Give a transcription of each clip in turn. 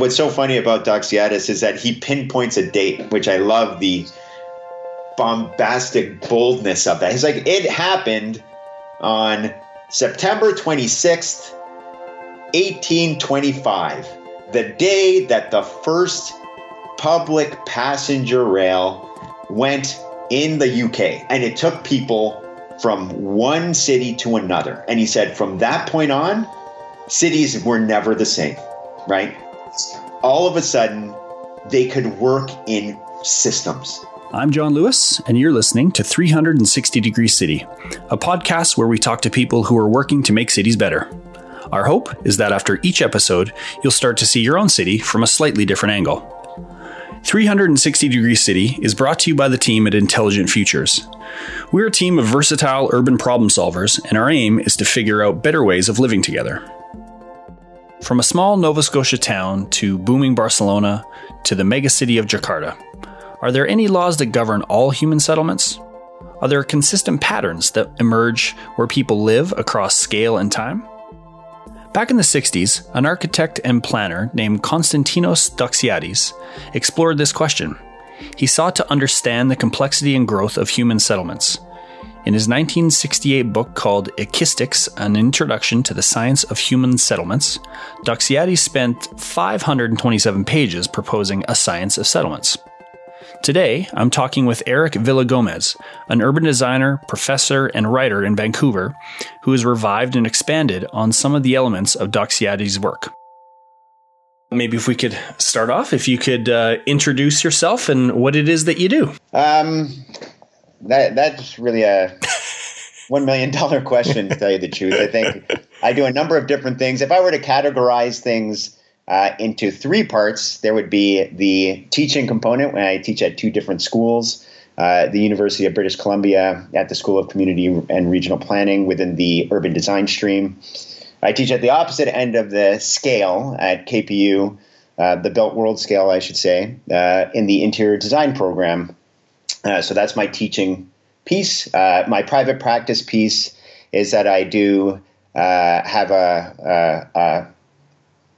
what's so funny about Doxiadis is that he pinpoints a date, which I love the bombastic boldness of that. He's like, it happened on September 26th, 1825, the day that the first public passenger rail went in the UK. And it took people from one city to another. And he said, from that point on, cities were never the same, right? All of a sudden, they could work in systems. I'm John Lewis, and you're listening to 360 Degree City, a podcast where we talk to people who are working to make cities better. Our hope is that after each episode, you'll start to see your own city from a slightly different angle. 360 Degree City is brought to you by the team at Intelligent Futures. We're a team of versatile urban problem solvers, and our aim is to figure out better ways of living together. From a small Nova Scotia town to booming Barcelona to the megacity of Jakarta, are there any laws that govern all human settlements? Are there consistent patterns that emerge where people live across scale and time? Back in the 60s, an architect and planner named Konstantinos Doxiadis explored this question. He sought to understand the complexity and growth of human settlements. In his 1968 book called Ekistics An Introduction to the Science of Human Settlements, Doxiadis spent 527 pages proposing a science of settlements. Today, I'm talking with Eric Villagomez, an urban designer, professor, and writer in Vancouver, who has revived and expanded on some of the elements of Doxiadis' work. Maybe if we could start off, if you could uh, introduce yourself and what it is that you do. Um, that that's really a one million dollar question to tell you the truth. I think I do a number of different things. If I were to categorize things uh, into three parts. There would be the teaching component when I teach at two different schools. Uh, the University of British Columbia at the School of Community and Regional Planning within the urban design stream. I teach at the opposite end of the scale at KPU, uh, the built world scale, I should say, uh, in the interior design program. Uh, so that's my teaching piece. Uh, my private practice piece is that I do have a, a, a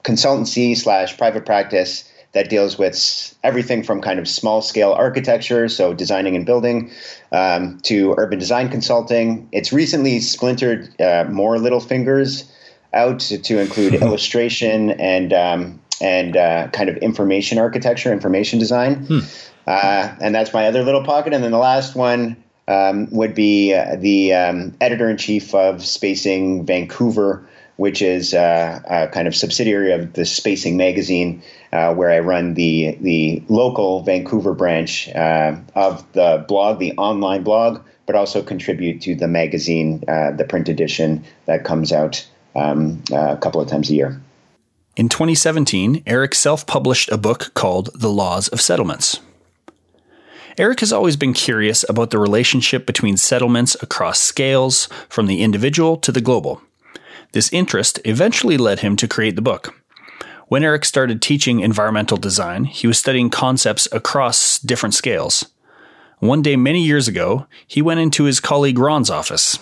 consultancy slash private practice that deals with everything from kind of small scale architecture, so designing and building, um, to urban design consulting. It's recently splintered uh, more little fingers out to, to include illustration and um, and uh, kind of information architecture, information design. Hmm. Uh, and that's my other little pocket. And then the last one um, would be uh, the um, editor in chief of Spacing Vancouver which is uh, a kind of subsidiary of the Spacing magazine, uh, where I run the the local Vancouver branch uh, of the blog, the online blog, but also contribute to the magazine, uh, the print edition that comes out um, a couple of times a year. In 2017, Eric self published a book called The Laws of Settlements. Eric has always been curious about the relationship between settlements across scales, from the individual to the global. This interest eventually led him to create the book. When Eric started teaching environmental design, he was studying concepts across different scales. One day, many years ago, he went into his colleague Ron's office.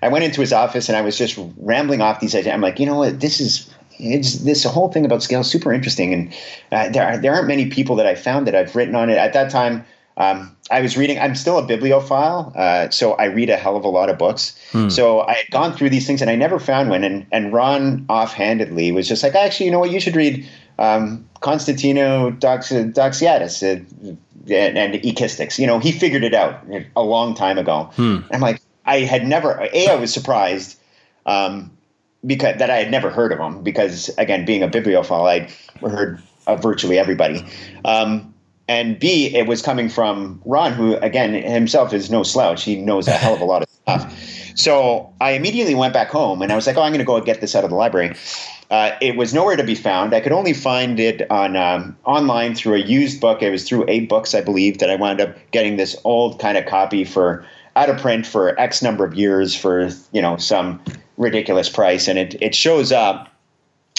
I went into his office and I was just rambling off these ideas. I'm like, you know what, this is it's this whole thing about scale is super interesting, and uh, there are, there aren't many people that I found that I've written on it at that time. Um, I was reading. I'm still a bibliophile, uh, so I read a hell of a lot of books. Hmm. So I had gone through these things, and I never found one. And and Ron offhandedly was just like, actually, you know what? You should read um, Constantino Dox- Doxiadis uh, and, and Ekistics. You know, he figured it out a long time ago. Hmm. I'm like, I had never. A, I was surprised. Um, because that I had never heard of them because again being a bibliophile I'd heard of virtually everybody um, and B, it was coming from Ron, who again himself is no slouch. He knows a hell of a lot of stuff. So I immediately went back home and I was like, "Oh, I'm going to go get this out of the library." Uh, it was nowhere to be found. I could only find it on um, online through a used book. It was through AbeBooks, I believe, that I wound up getting this old kind of copy for out of print for X number of years for you know some ridiculous price, and it it shows up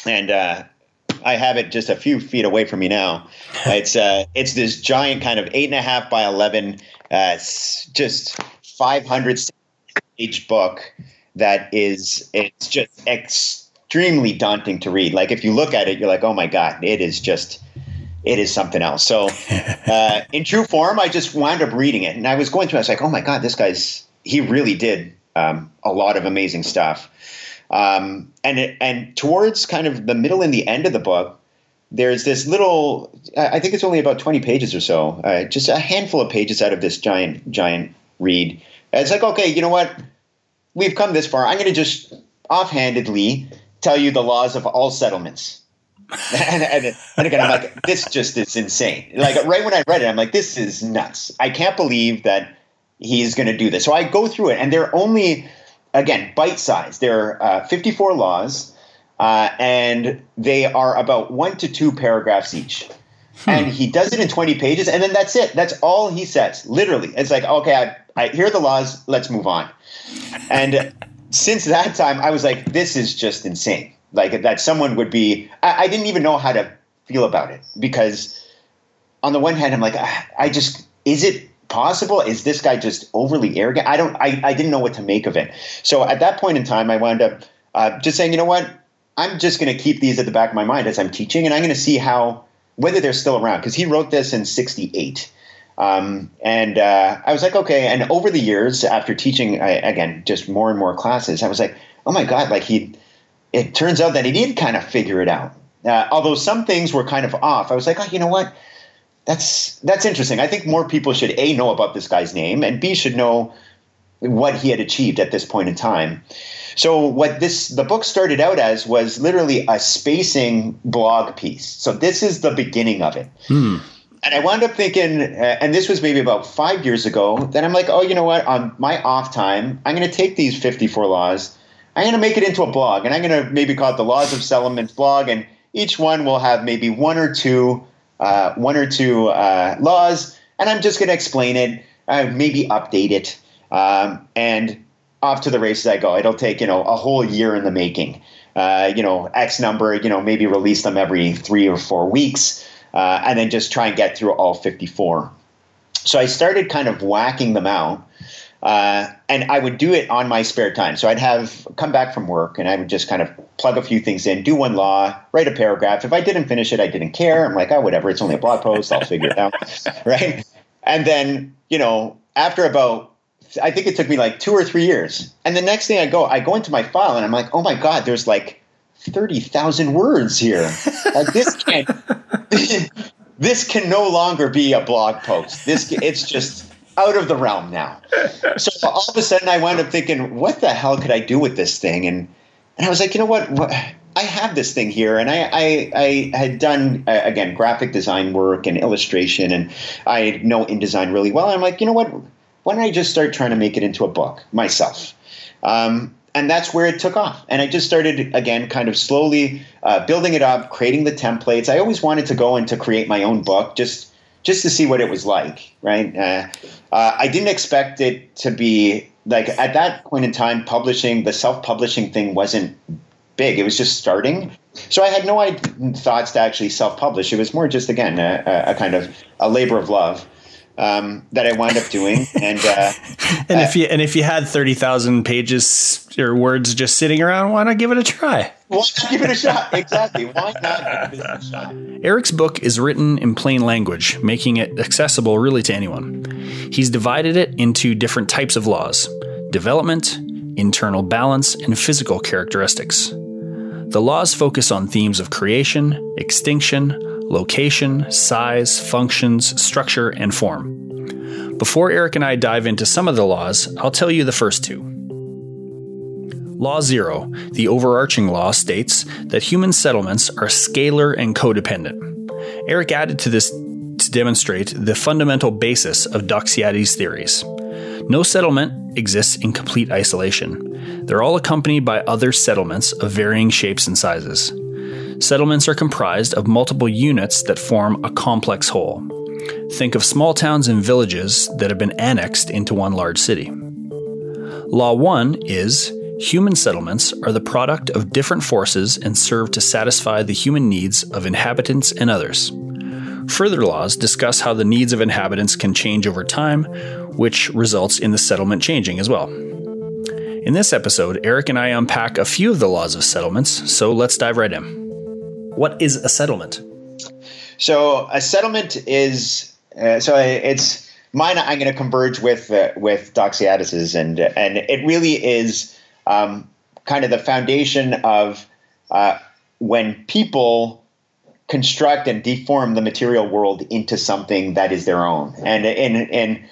and. Uh, I have it just a few feet away from me now. It's uh, it's this giant kind of eight and a half by eleven, uh, just five hundred page book that is it's just extremely daunting to read. Like if you look at it, you're like, oh my god, it is just it is something else. So uh, in true form, I just wound up reading it, and I was going through. I was like, oh my god, this guy's he really did um, a lot of amazing stuff. Um, and it, and towards kind of the middle and the end of the book, there's this little. I think it's only about twenty pages or so, uh, just a handful of pages out of this giant giant read. And it's like, okay, you know what? We've come this far. I'm going to just offhandedly tell you the laws of all settlements. and, and, and, again, I'm like, this just is insane. Like right when I read it, I'm like, this is nuts. I can't believe that he's going to do this. So I go through it, and they're only, again, bite sized. There are uh, 54 laws, uh, and they are about one to two paragraphs each. Hmm. And he does it in 20 pages, and then that's it. That's all he says, literally. It's like, okay, I, I hear the laws, let's move on. And since that time, I was like, this is just insane. Like that someone would be, I, I didn't even know how to feel about it because on the one hand, I'm like, ah, I just, is it possible? Is this guy just overly arrogant? I don't, I, I didn't know what to make of it. So at that point in time, I wound up uh, just saying, you know what? I'm just going to keep these at the back of my mind as I'm teaching, and I'm going to see how, whether they're still around. Because he wrote this in 68. Um, and uh, I was like, okay. And over the years, after teaching, I, again, just more and more classes, I was like, oh my God, like he, it turns out that he did kind of figure it out. Uh, although some things were kind of off, I was like, oh, you know what? That's that's interesting. I think more people should a know about this guy's name, and b should know what he had achieved at this point in time. So what this the book started out as was literally a spacing blog piece. So this is the beginning of it. Hmm. And I wound up thinking, uh, and this was maybe about five years ago, that I'm like, oh, you know what? On my off time, I'm going to take these 54 laws, I'm going to make it into a blog, and I'm going to maybe call it the Laws of Settlements blog, and each one will have maybe one or two, uh, one or two uh, laws, and I'm just going to explain it, uh, maybe update it, um, and off to the races I go. It'll take you know a whole year in the making. Uh, you know, X number. You know, maybe release them every three or four weeks uh, and then just try and get through all 54. So I started kind of whacking them out. Uh, and I would do it on my spare time. So I'd have come back from work and I would just kind of plug a few things in, do one law, write a paragraph. If I didn't finish it, I didn't care. I'm like, oh, whatever. It's only a blog post. I'll figure it out. right. And then, you know, after about, I think it took me like two or three years. And the next thing I go, I go into my file and I'm like, oh my God, there's like 30,000 words here. Like this can't, this can no longer be a blog post. This, it's just out of the realm now. So all of a sudden I wound up thinking, what the hell could I do with this thing? And, and I was like, you know what? what I have this thing here, and I, I, I had done uh, again graphic design work and illustration, and I know InDesign really well. I'm like, you know what? Why don't I just start trying to make it into a book myself? Um, and that's where it took off. And I just started again, kind of slowly uh, building it up, creating the templates. I always wanted to go and to create my own book, just just to see what it was like. Right? Uh, uh, I didn't expect it to be like at that point in time. Publishing the self-publishing thing wasn't big. It was just starting. So I had no thoughts to actually self-publish. It was more just again a, a kind of a labor of love um, that I wound up doing. And uh, and if you and if you had thirty thousand pages or words just sitting around, why not give it a try? Why not give it a shot? Exactly. Why not give it a shot? Eric's book is written in plain language, making it accessible really to anyone. He's divided it into different types of laws: development, internal balance, and physical characteristics. The laws focus on themes of creation, extinction, location, size, functions, structure, and form. Before Eric and I dive into some of the laws, I'll tell you the first two. Law Zero, the overarching law, states that human settlements are scalar and codependent. Eric added to this to demonstrate the fundamental basis of Doxiadis' theories. No settlement exists in complete isolation. They're all accompanied by other settlements of varying shapes and sizes. Settlements are comprised of multiple units that form a complex whole. Think of small towns and villages that have been annexed into one large city. Law 1 is human settlements are the product of different forces and serve to satisfy the human needs of inhabitants and others. Further laws discuss how the needs of inhabitants can change over time, which results in the settlement changing as well. In this episode, Eric and I unpack a few of the laws of settlements, so let's dive right in. What is a settlement? So, a settlement is uh, so it's mine. I'm going to converge with uh, with Doxiadis's, and and it really is um, kind of the foundation of uh, when people construct and deform the material world into something that is their own. And in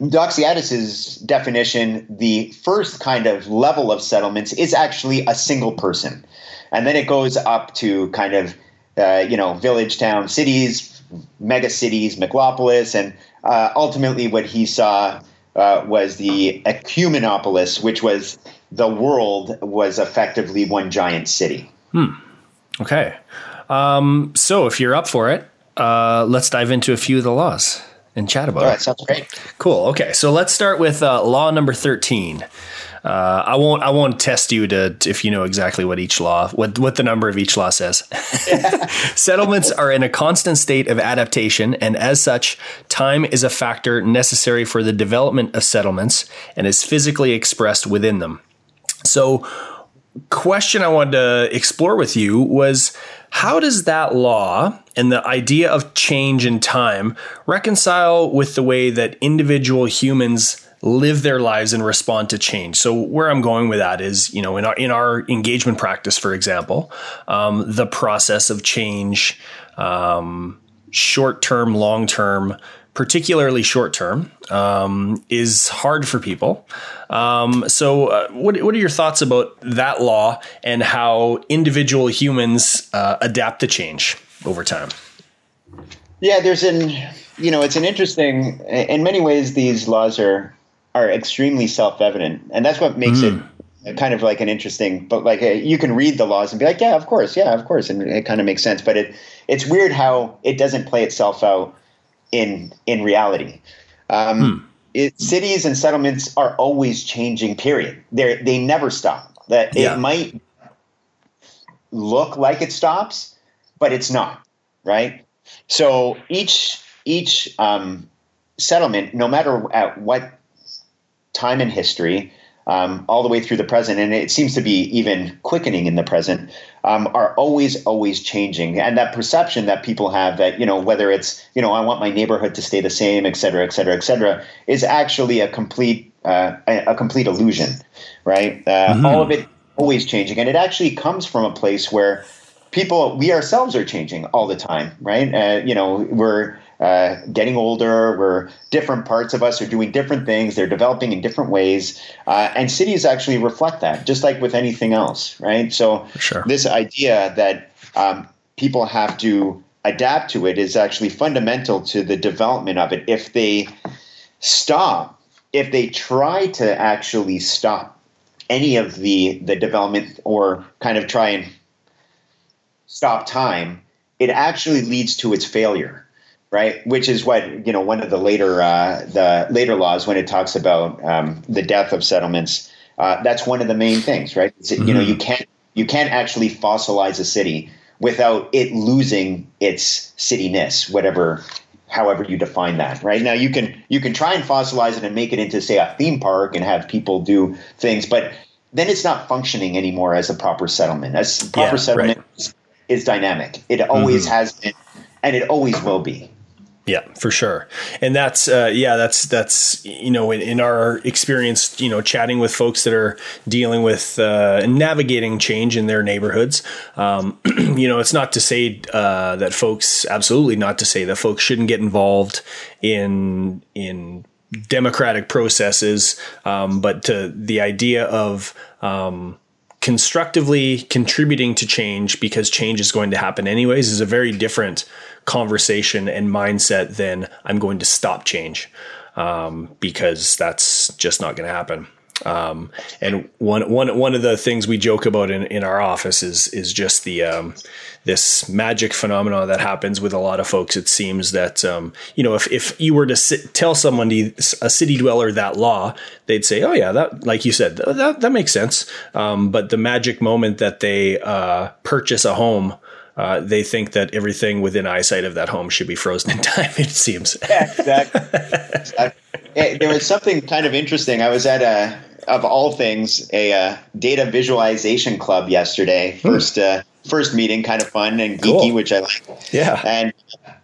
Doxiadis's definition, the first kind of level of settlements is actually a single person, and then it goes up to kind of uh, you know village, town, cities, mega cities, megalopolis, and uh, ultimately what he saw uh, was the ecumenopolis, which was the world was effectively one giant city. Hmm. Okay. Um, so if you're up for it, uh, let's dive into a few of the laws and chat about All it. right, sounds great. Cool. Okay, so let's start with uh, law number thirteen. Uh, I won't. I won't test you to, to if you know exactly what each law, what what the number of each law says. Settlements are in a constant state of adaptation, and as such, time is a factor necessary for the development of settlements and is physically expressed within them. So, question I wanted to explore with you was how does that law and the idea of change in time reconcile with the way that individual humans live their lives and respond to change? So where I'm going with that is, you know, in our in our engagement practice, for example, um, the process of change, um, short term, long term, particularly short term, um, is hard for people. Um, so, uh, what, what are your thoughts about that law and how individual humans uh, adapt to change over time? Yeah, there's an you know it's an interesting. In many ways, these laws are are extremely self evident, and that's what makes mm. it kind of like an interesting. But like you can read the laws and be like, yeah, of course, yeah, of course, and it kind of makes sense. But it it's weird how it doesn't play itself out in in reality. Um, hmm. it, cities and settlements are always changing. Period. They they never stop. That yeah. it might look like it stops, but it's not. Right. So each each um, settlement, no matter at what time in history, um, all the way through the present, and it seems to be even quickening in the present, um, are always, always changing. And that perception that people have that, you know, whether it's, you know, I want my neighborhood to stay the same, et cetera, et cetera, et cetera, is actually a complete, uh, a, a, complete illusion, right? Uh, mm-hmm. All of it always changing. And it actually comes from a place where people, we ourselves are changing all the time, right? Uh, you know, we're, uh, getting older. We're different parts of us are doing different things. They're developing in different ways, uh, and cities actually reflect that, just like with anything else, right? So sure. this idea that um, people have to adapt to it is actually fundamental to the development of it. If they stop, if they try to actually stop any of the the development or kind of try and stop time, it actually leads to its failure right? Which is what you know one of the later uh, the later laws when it talks about um, the death of settlements. Uh, that's one of the main things, right? Mm-hmm. You know, you can't you can't actually fossilize a city without it losing its cityness, whatever however you define that right now you can you can try and fossilize it and make it into say a theme park and have people do things but then it's not functioning anymore as a proper settlement as proper yeah, settlement right. is, is, dynamic it always mm-hmm. has been and it always will be yeah, for sure. And that's, uh, yeah, that's, that's, you know, in, in, our experience, you know, chatting with folks that are dealing with uh, navigating change in their neighborhoods, um, you know, it's not to say uh, that folks, absolutely not to say that folks shouldn't get involved in, in, democratic processes um, but to the idea of um, constructively contributing to change because change is going to happen anyways is a very different conversation and mindset than I'm going to stop change um, because that's just not going to happen. Um, and one, one, one of the things we joke about in, in our office is, is just the, um, this magic phenomenon that happens with a lot of folks. It seems that, um, you know, if, if you were to sit, tell someone, a city dweller, that law, they'd say, oh yeah, that, like you said, that, that makes sense. Um, but the magic moment that they, uh, purchase a home, uh, they think that everything within eyesight of that home should be frozen in time. It seems. Yeah, exactly. exactly. There was something kind of interesting. I was at a of all things, a uh, data visualization club yesterday. Hmm. First, uh, first meeting, kind of fun and geeky, cool. which I like. Yeah. And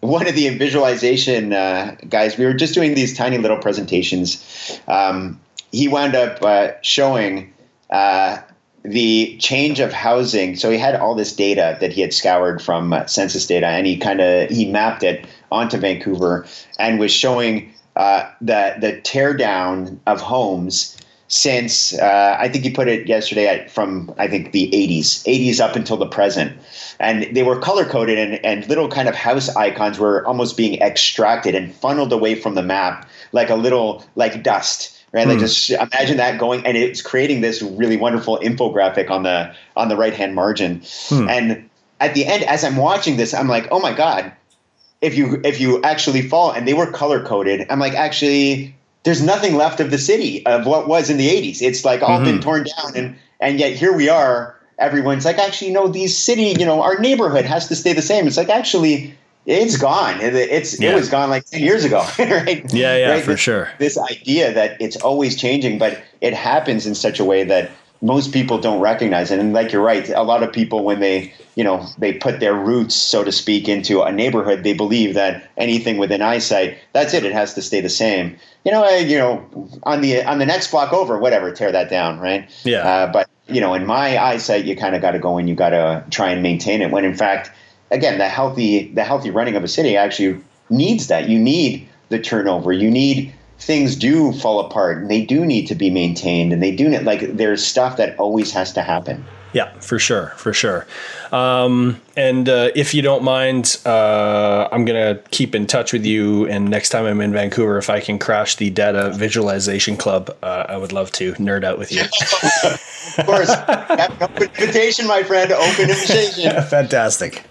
one of the visualization uh, guys, we were just doing these tiny little presentations. Um, he wound up uh, showing uh, the change of housing. So he had all this data that he had scoured from uh, census data, and he kind of he mapped it onto Vancouver and was showing uh, the the tear down of homes since uh, I think he put it yesterday at, from I think the 80s, 80s up until the present, and they were color coded and, and little kind of house icons were almost being extracted and funneled away from the map like a little like dust. Right, like hmm. just imagine that going, and it's creating this really wonderful infographic on the on the right hand margin. Hmm. And at the end, as I'm watching this, I'm like, oh my god, if you if you actually fall and they were color coded i'm like actually there's nothing left of the city of what was in the 80s it's like all mm-hmm. been torn down and and yet here we are everyone's like actually you know these city you know our neighborhood has to stay the same it's like actually it's gone. It's yeah. it was gone like 10 years ago right? Yeah yeah right? for this, sure. this idea that it's always changing but it happens in such a way that most people don't recognize it. And like you're right a lot of people when they you know they put their roots so to speak into a neighborhood they believe that anything within eyesight that's it. It has to stay the same. You know I, you know on the on the next block over whatever tear that down right? Yeah. Uh, but you know in my eyesight you kind of got to go and you got to try and maintain it when in fact again the healthy the healthy running of a city actually needs that. You need the turnover. You need things do fall apart and they do need to be maintained and they do need like there's stuff that always has to happen. Yeah, for sure, for sure. Um, and uh, if you don't mind, uh, I'm gonna keep in touch with you. And next time I'm in Vancouver, if I can crash the Data Visualization Club, uh, I would love to nerd out with you. of course, open invitation, my friend. Open invitation. Fantastic.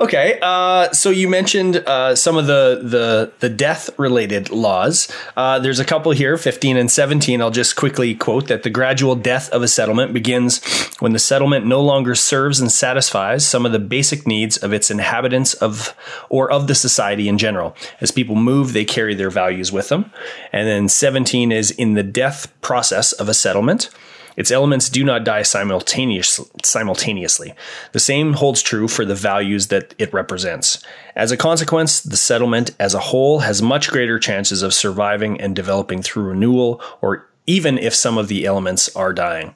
okay, uh, so you mentioned uh, some of the the the death related laws. Uh, there's a couple here, 15 and 17. I'll just quickly quote that the gradual death of a settlement begins when the settlement no longer serves and satisfies some of the basic needs of its inhabitants of or of the society in general. As people move, they carry their values with them. And then 17 is in the death process of a settlement. Its elements do not die simultaneous, simultaneously. The same holds true for the values that it represents. As a consequence, the settlement as a whole has much greater chances of surviving and developing through renewal or even if some of the elements are dying.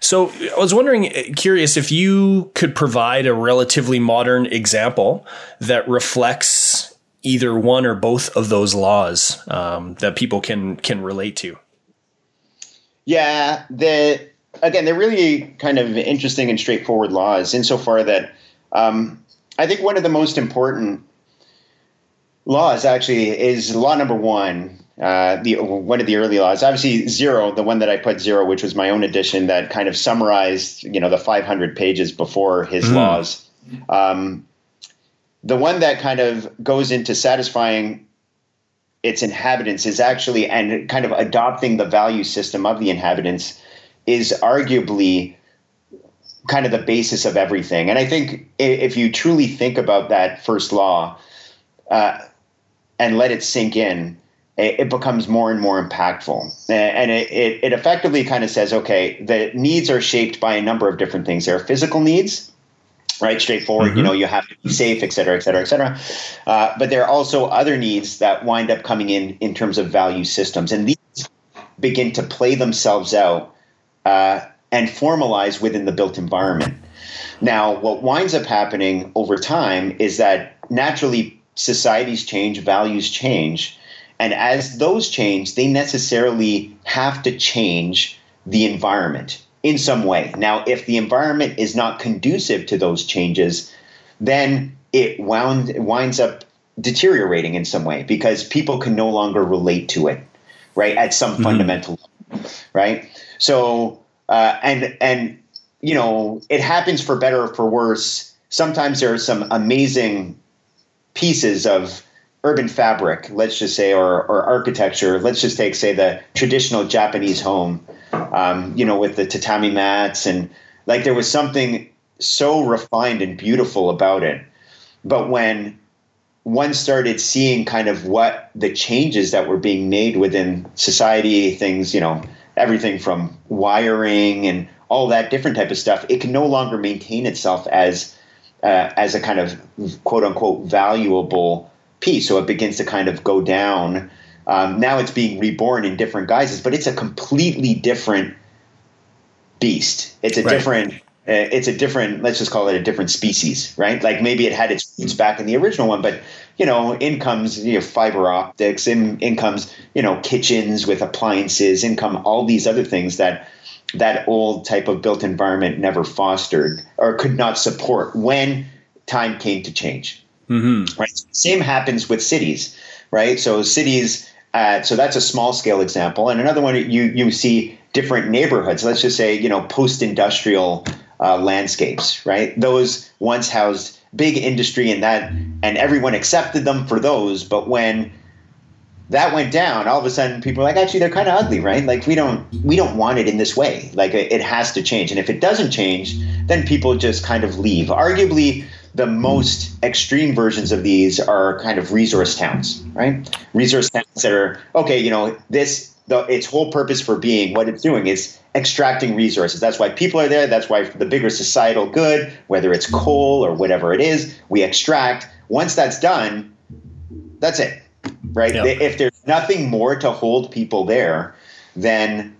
So I was wondering, curious if you could provide a relatively modern example that reflects either one or both of those laws um, that people can can relate to. Yeah, the again, they're really kind of interesting and straightforward laws insofar that um, I think one of the most important laws actually is law number one uh, the one of the early laws. Obviously, zero, the one that I put zero, which was my own edition that kind of summarized, you know, the 500 pages before his mm. laws. Um, the one that kind of goes into satisfying its inhabitants is actually and kind of adopting the value system of the inhabitants is arguably kind of the basis of everything. And I think if you truly think about that first law uh, and let it sink in it, becomes more and more impactful. And it, it, it effectively kind of says, okay, the needs are shaped by a number of different things. There are physical needs, right? Straightforward, mm-hmm. you know, you have to be safe, et cetera, et cetera, et cetera. Uh, but there are also other needs that wind up coming in in terms of value systems. And these begin to play themselves out uh, and formalize within the built environment. Now, what winds up happening over time is that naturally societies change, values change and as those change, they necessarily have to change the environment in some way. Now, if the environment is not conducive to those changes, then it wound, winds up deteriorating in some way because people can no longer relate to it, right? At some mm-hmm. fundamental level, right? So, uh, and and you know, it happens for better or for worse. Sometimes there are some amazing pieces of urban fabric, let's just say, or, or architecture. Let's just take, say, the traditional Japanese home, um, you know, with the tatami mats and like there was something so refined and beautiful about it. But when one started seeing kind of what the changes that were being made within society, things, you know, everything from wiring and all that different type of stuff, it can no longer maintain itself as uh, as a kind of quote unquote valuable piece. So it begins to kind of go down. Um, now it's being reborn in different guises, but it's a completely different beast. It's a right. different. Uh, it's a different. Let's just call it a different species, right? Like maybe it had its roots back in the original one, but you know, in comes you know fiber optics, in, in comes you know kitchens with appliances, in come all these other things that that old type of built environment never fostered or could not support when time came to change. Mm-hmm. Right. Same happens with cities, right? So cities. Uh, so that's a small scale example, and another one you you see different neighborhoods. Let's just say you know post industrial uh, landscapes, right? Those once housed big industry, and that and everyone accepted them for those. But when that went down, all of a sudden people are like, actually, they're kind of ugly, right? Like we don't we don't want it in this way. Like it has to change, and if it doesn't change, then people just kind of leave. Arguably, the most extreme versions of these are kind of resource towns, right? Resource towns that are okay. You know, this the, its whole purpose for being, what it's doing is extracting resources. That's why people are there. That's why the bigger societal good, whether it's coal or whatever it is, we extract. Once that's done, that's it right? Yep. If there's nothing more to hold people there, then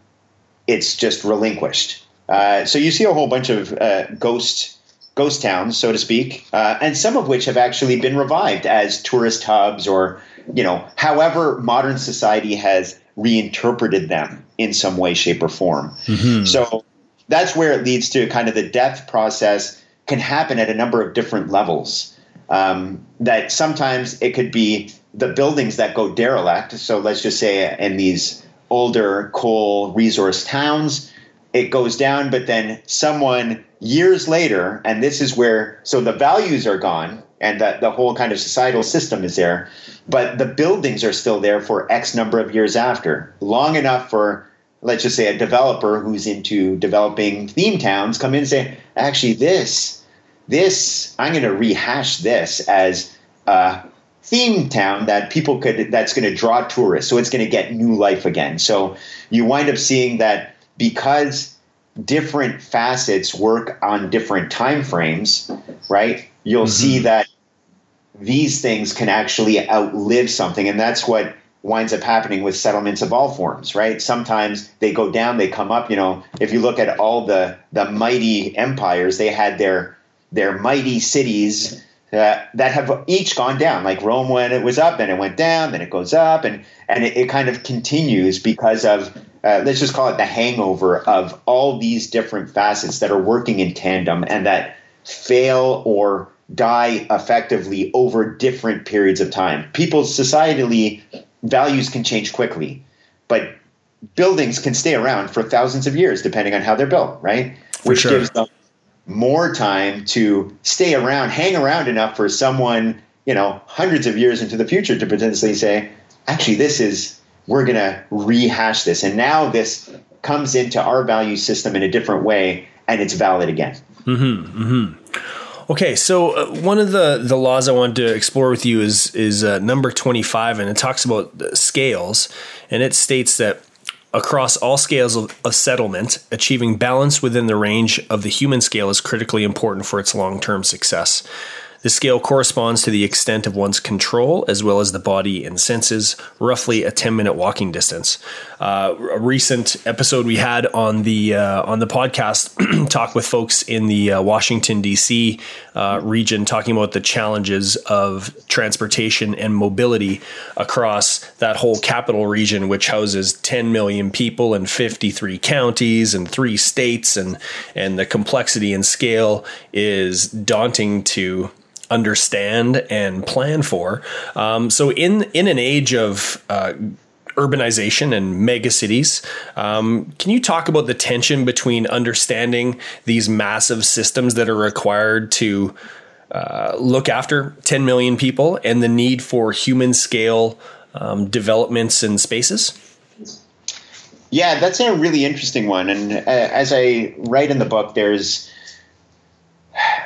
it's just relinquished. Uh, so you see a whole bunch of uh, ghost ghost towns, so to speak, uh, and some of which have actually been revived as tourist hubs, or you know, however modern society has reinterpreted them in some way, shape, or form. Mm-hmm. So that's where it leads to kind of the death process can happen at a number of different levels. Um, that sometimes it could be the buildings that go derelict. So let's just say in these older coal resource towns, it goes down, but then someone years later, and this is where, so the values are gone and that the whole kind of societal system is there, but the buildings are still there for X number of years after, long enough for, let's just say, a developer who's into developing theme towns come in and say, actually, this, this, I'm going to rehash this as a theme town that people could that's going to draw tourists. So it's going to get new life again. So you wind up seeing that because different facets work on different time frames right you'll mm-hmm. see that these things can actually outlive something and that's what winds up happening with settlements of all forms right sometimes they go down they come up you know if you look at all the the mighty empires they had their their mighty cities uh, that have each gone down. Like Rome, when it was up, then it went down, then it goes up, and and it, it kind of continues because of uh, let's just call it the hangover of all these different facets that are working in tandem and that fail or die effectively over different periods of time. People's societally values can change quickly, but buildings can stay around for thousands of years depending on how they're built, right? For Which sure. gives them more time to stay around, hang around enough for someone, you know, hundreds of years into the future to potentially say, actually, this is, we're going to rehash this. And now this comes into our value system in a different way and it's valid again. Mm-hmm, mm-hmm. Okay, so uh, one of the, the laws I wanted to explore with you is is uh, number twenty five, and it talks about scales, and it states that Across all scales of, of settlement, achieving balance within the range of the human scale is critically important for its long term success. The scale corresponds to the extent of one's control as well as the body and senses, roughly a 10 minute walking distance. Uh, a recent episode we had on the uh, on the podcast talk with folks in the uh, Washington D.C. Uh, region, talking about the challenges of transportation and mobility across that whole capital region, which houses 10 million people and 53 counties and three states, and and the complexity and scale is daunting to understand and plan for. Um, so in in an age of uh, urbanization and mega cities. Um, can you talk about the tension between understanding these massive systems that are required to uh, look after 10 million people and the need for human scale um, developments and spaces? Yeah, that's a really interesting one. And uh, as I write in the book, there's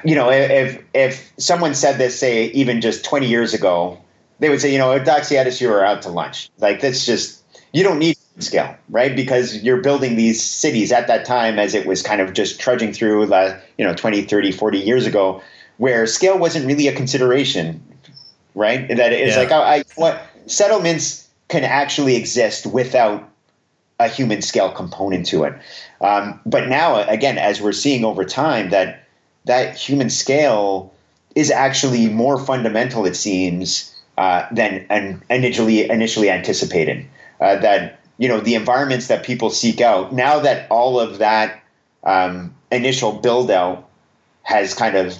you know, if if someone said this, say even just 20 years ago, they would say, you know, Doxiadis, you were out to lunch. Like that's just you don't need scale, right? Because you're building these cities at that time as it was kind of just trudging through, the, you know, 20, 30, 40 years ago, where scale wasn't really a consideration, right? That it's yeah. like, oh, I, what settlements can actually exist without a human scale component to it. Um, but now, again, as we're seeing over time, that that human scale is actually more fundamental, it seems, uh, than and initially initially anticipated. Uh, that you know the environments that people seek out now that all of that um, initial build out has kind of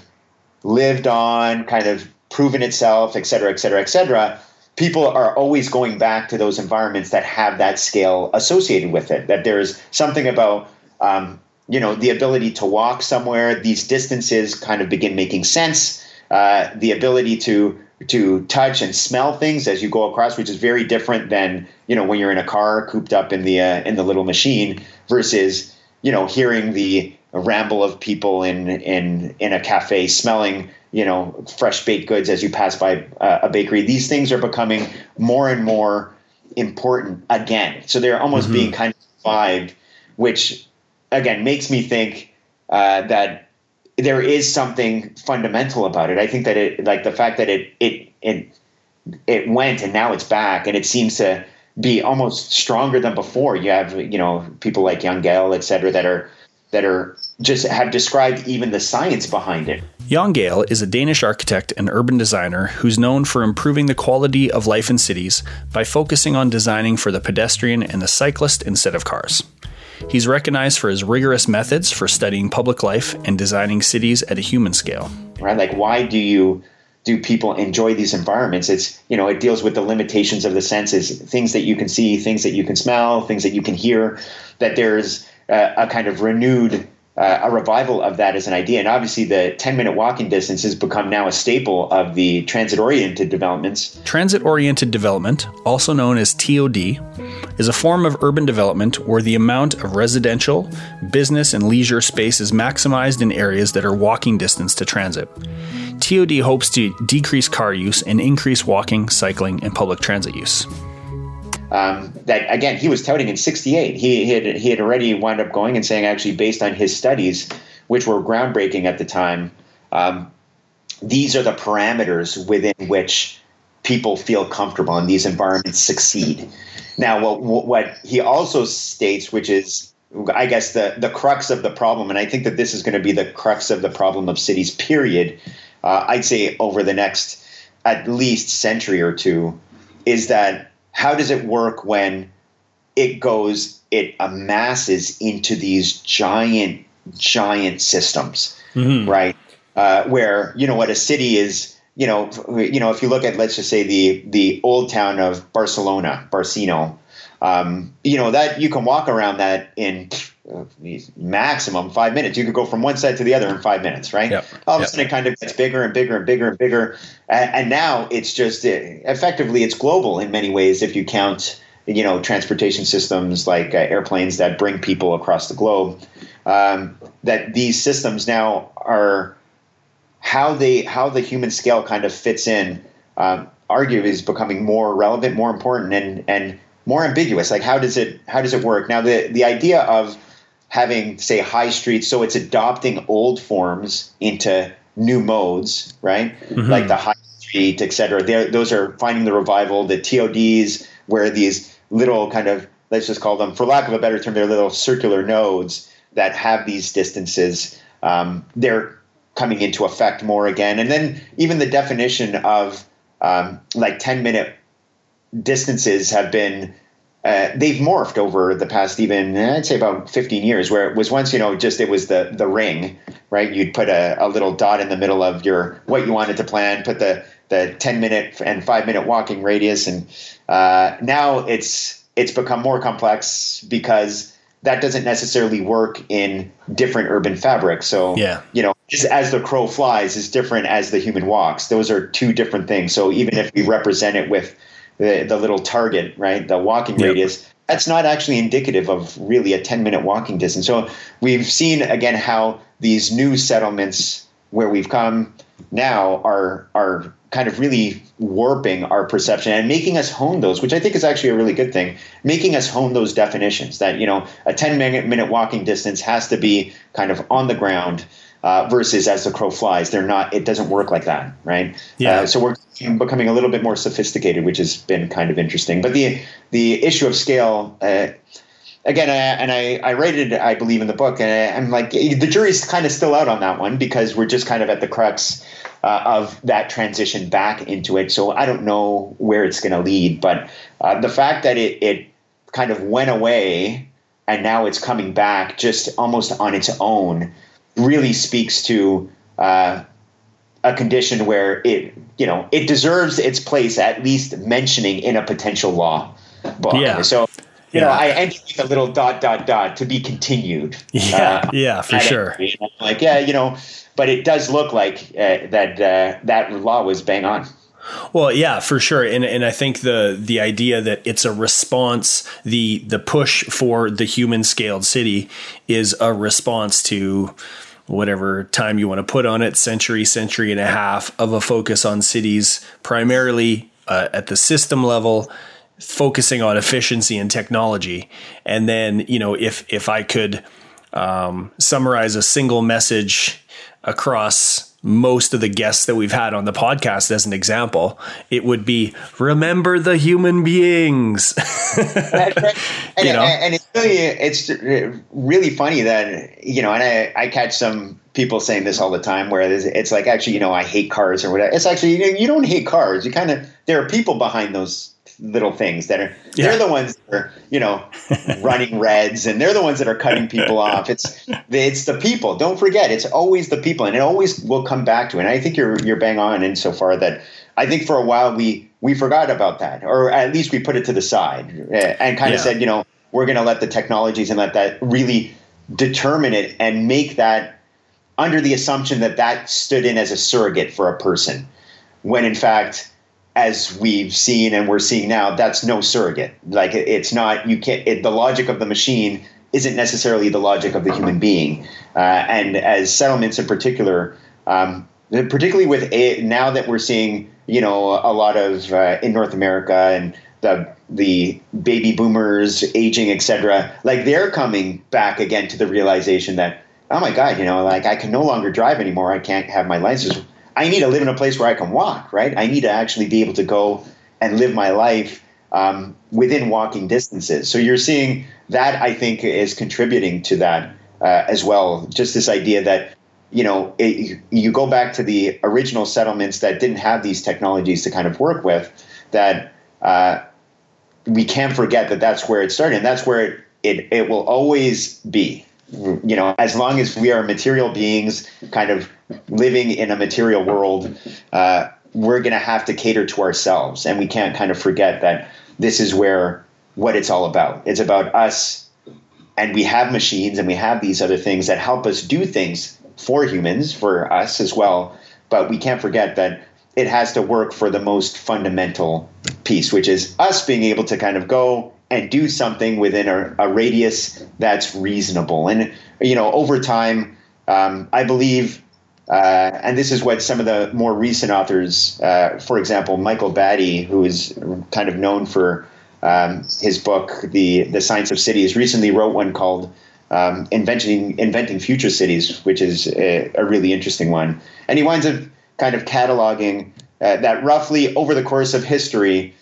lived on, kind of proven itself, et cetera, et cetera, et cetera. People are always going back to those environments that have that scale associated with it. That there's something about um, you know the ability to walk somewhere. These distances kind of begin making sense. Uh, the ability to to touch and smell things as you go across, which is very different than you know when you're in a car cooped up in the uh, in the little machine versus you know hearing the ramble of people in in in a cafe, smelling you know fresh baked goods as you pass by uh, a bakery. These things are becoming more and more important again. So they're almost mm-hmm. being kind of revived, which again makes me think uh, that there is something fundamental about it. I think that it, like the fact that it it it it went and now it's back, and it seems to be almost stronger than before. You have you know people like Jan Gehl, et cetera, that are that are just have described even the science behind it. Jan Gehl is a Danish architect and urban designer who's known for improving the quality of life in cities by focusing on designing for the pedestrian and the cyclist instead of cars. He's recognized for his rigorous methods for studying public life and designing cities at a human scale. Right? Like, why do you do people enjoy these environments? It's you know, it deals with the limitations of the senses, things that you can see, things that you can smell, things that you can hear. That there's a, a kind of renewed uh, a revival of that as an idea. And obviously, the 10 minute walking distance has become now a staple of the transit oriented developments. Transit oriented development, also known as TOD, is a form of urban development where the amount of residential, business, and leisure space is maximized in areas that are walking distance to transit. TOD hopes to decrease car use and increase walking, cycling, and public transit use um, that again he was touting in 68 he, he, had, he had already wound up going and saying actually based on his studies which were groundbreaking at the time um, these are the parameters within which people feel comfortable and these environments succeed. Now what, what he also states which is i guess the, the crux of the problem and i think that this is going to be the crux of the problem of cities period uh, i'd say over the next at least century or two is that how does it work when it goes it amasses into these giant giant systems mm-hmm. right uh, where you know what a city is you know you know if you look at let's just say the the old town of barcelona barcino um, you know that you can walk around that in maximum five minutes. You could go from one side to the other in five minutes, right? Yep. All of yep. a sudden, it kind of gets bigger and bigger and bigger and bigger, and, and now it's just effectively it's global in many ways if you count you know transportation systems like uh, airplanes that bring people across the globe. Um, that these systems now are how they how the human scale kind of fits in. Um, arguably is becoming more relevant, more important, and and more ambiguous. Like how does it how does it work? Now the the idea of having say high streets so it's adopting old forms into new modes right? Mm-hmm. like the high street etc those are finding the revival. The tods where these little kind of let's just call them for lack of a better term they're little circular nodes that have these distances um, they're coming into effect more again. And then even the definition of um, like 10 minute distances have been uh, they've morphed over the past even I'd say about 15 years where it was once you know just it was the the ring right? You'd put a, a little dot in the middle of your what you wanted to plan put the the 10 minute and 5 minute walking radius and uh, now it's it's become more complex because that doesn't necessarily work in different urban fabrics. So yeah. you know just as the crow flies is different as the human walks. Those are two different things. So even if we represent it with the, the little target, right? The walking yep. radius. That's not actually indicative of really a 10 minute walking distance. So we've seen again how these new settlements where we've come now are are kind of really warping our perception and making us hone those, which I think is actually a really good thing, making us hone those definitions that, you know, a 10 minute, minute walking distance has to be kind of on the ground. Uh, versus as the crow flies, they're not. It doesn't work like that, right? Yeah. Uh, so we're becoming a little bit more sophisticated, which has been kind of interesting. But the the issue of scale, uh, again, I, and I, I rated, I believe, in the book, and I, am like, the jury's kind of still out on that one because we're just kind of at the crux uh, of that transition back into it. So I don't know where it's going to lead, but uh, the fact that it, it kind of went away and now it's coming back just almost on its own really speaks to uh, a condition where it, you know, it deserves its place at least mentioning in a potential law book. Yeah. So you Yeah. know, I ended with a little dot dot dot to be continued. Yeah, Uh, yeah, for sure. Like, yeah, you know, but it does look like uh, that uh, that law was bang on. Well, yeah, for sure, and and I think the the idea that it's a response, the the push for the human scaled city is a response to whatever time you want to put on it, century, century and a half of a focus on cities, primarily uh, at the system level, focusing on efficiency and technology, and then you know if if I could um, summarize a single message across most of the guests that we've had on the podcast as an example, it would be remember the human beings. and, You know? and it's really it's really funny that you know, and I, I catch some people saying this all the time, where it's, it's like actually, you know, I hate cars or whatever. It's actually you, know, you don't hate cars. You kind of there are people behind those little things that are Yeah. they're the ones that are you know running reds and they're the ones that are cutting people off. It's it's the people. Don't forget it's always the people and it always will come back to it. And i think you're you're bang on insofar that i think for a while we we forgot about that or at least we put it to the side eh, and kind of said you know we're going to let the technologies and let that really determine it and make that under the assumption that that stood in as a surrogate for a person when in fact as we've seen and we're seeing now that's no surrogate. Like it, it's not you can't it, the logic of the machine isn't necessarily the logic of the human being. Uh, and as settlements in particular um, particularly with a, now that we're seeing you know a lot of uh, in north america and the the baby boomers aging etc like they're coming back again to the realization that oh my god you know like i can no longer drive anymore. I can't have my license I need to live in a place where I can walk, right? I need to actually be able to go and live my life um, within walking distances. So you're seeing that I think is contributing to that uh, as well. Just this idea that you know it, you go back to the original settlements that didn't have these technologies to kind of work with. That uh, we can't forget that that's where it started, and that's where it it, it will always be you know, as long as we are material beings, kind of living in a material world, uh, we're going to have to cater to ourselves, and we can't kind of forget that this is where what it's all about. It's about us, and we have machines, and we have these other things that help us do things for humans, for us as well. But we can't forget that it has to work for the most fundamental piece, which is us being able to kind of go and do something within a, a radius that's reasonable. And you know, over time, um, I believe, uh, and this is what some of the more recent authors, uh, for example, Michael Batty, who is kind of known for um, his book, the the Science of Cities, recently wrote one called um, "Inventing Inventing Future Cities," which is a, a really interesting one. And he winds up kind of cataloging uh, that roughly over the course of history,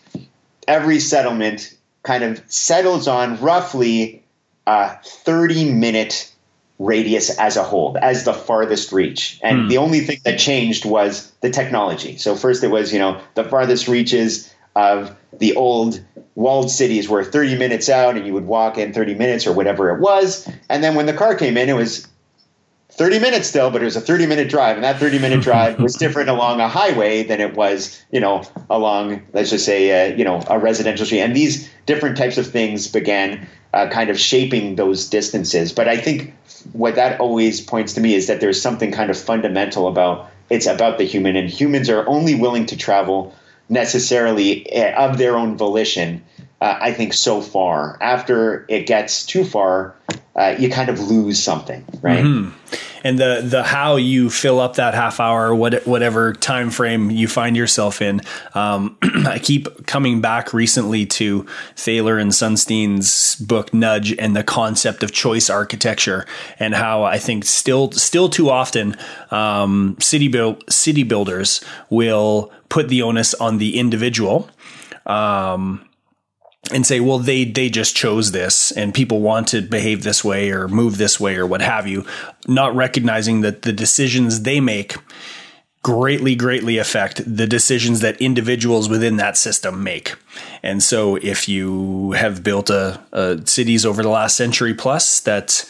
every settlement kind of settles on roughly a 30 minute radius as a whole, as the farthest reach. And Hmm. the only thing that changed was the technology. So first it was, you know, the farthest reaches of the old walled cities were 30 minutes out and you would walk in 30 minutes or whatever it was. And then when the car came in, it was 30 minutes still, but it was a 30 minute drive. And that 30 minute drive was different along a highway than it was, you know, along, let's just say, uh, you know, a residential street. And these different types of things began uh, kind of shaping those distances. But I think what that always points to me is that there's something kind of fundamental about it's about the human, and humans are only willing to travel necessarily uh, of their own volition. Uh, I think so far. After it gets too far, uh, you kind of lose something, right? Mm-hmm. And the the how you fill up that half hour, what, whatever time frame you find yourself in. Um, I keep coming back recently to Thaler and Sunstein's book Nudge and the concept of choice architecture, and how I think still still too often um, city build city builders will put the onus on the individual. Um, and say, well, they they just chose this, and people want to behave this way or move this way or what have you, not recognizing that the decisions they make greatly greatly affect the decisions that individuals within that system make. And so, if you have built a, a cities over the last century plus that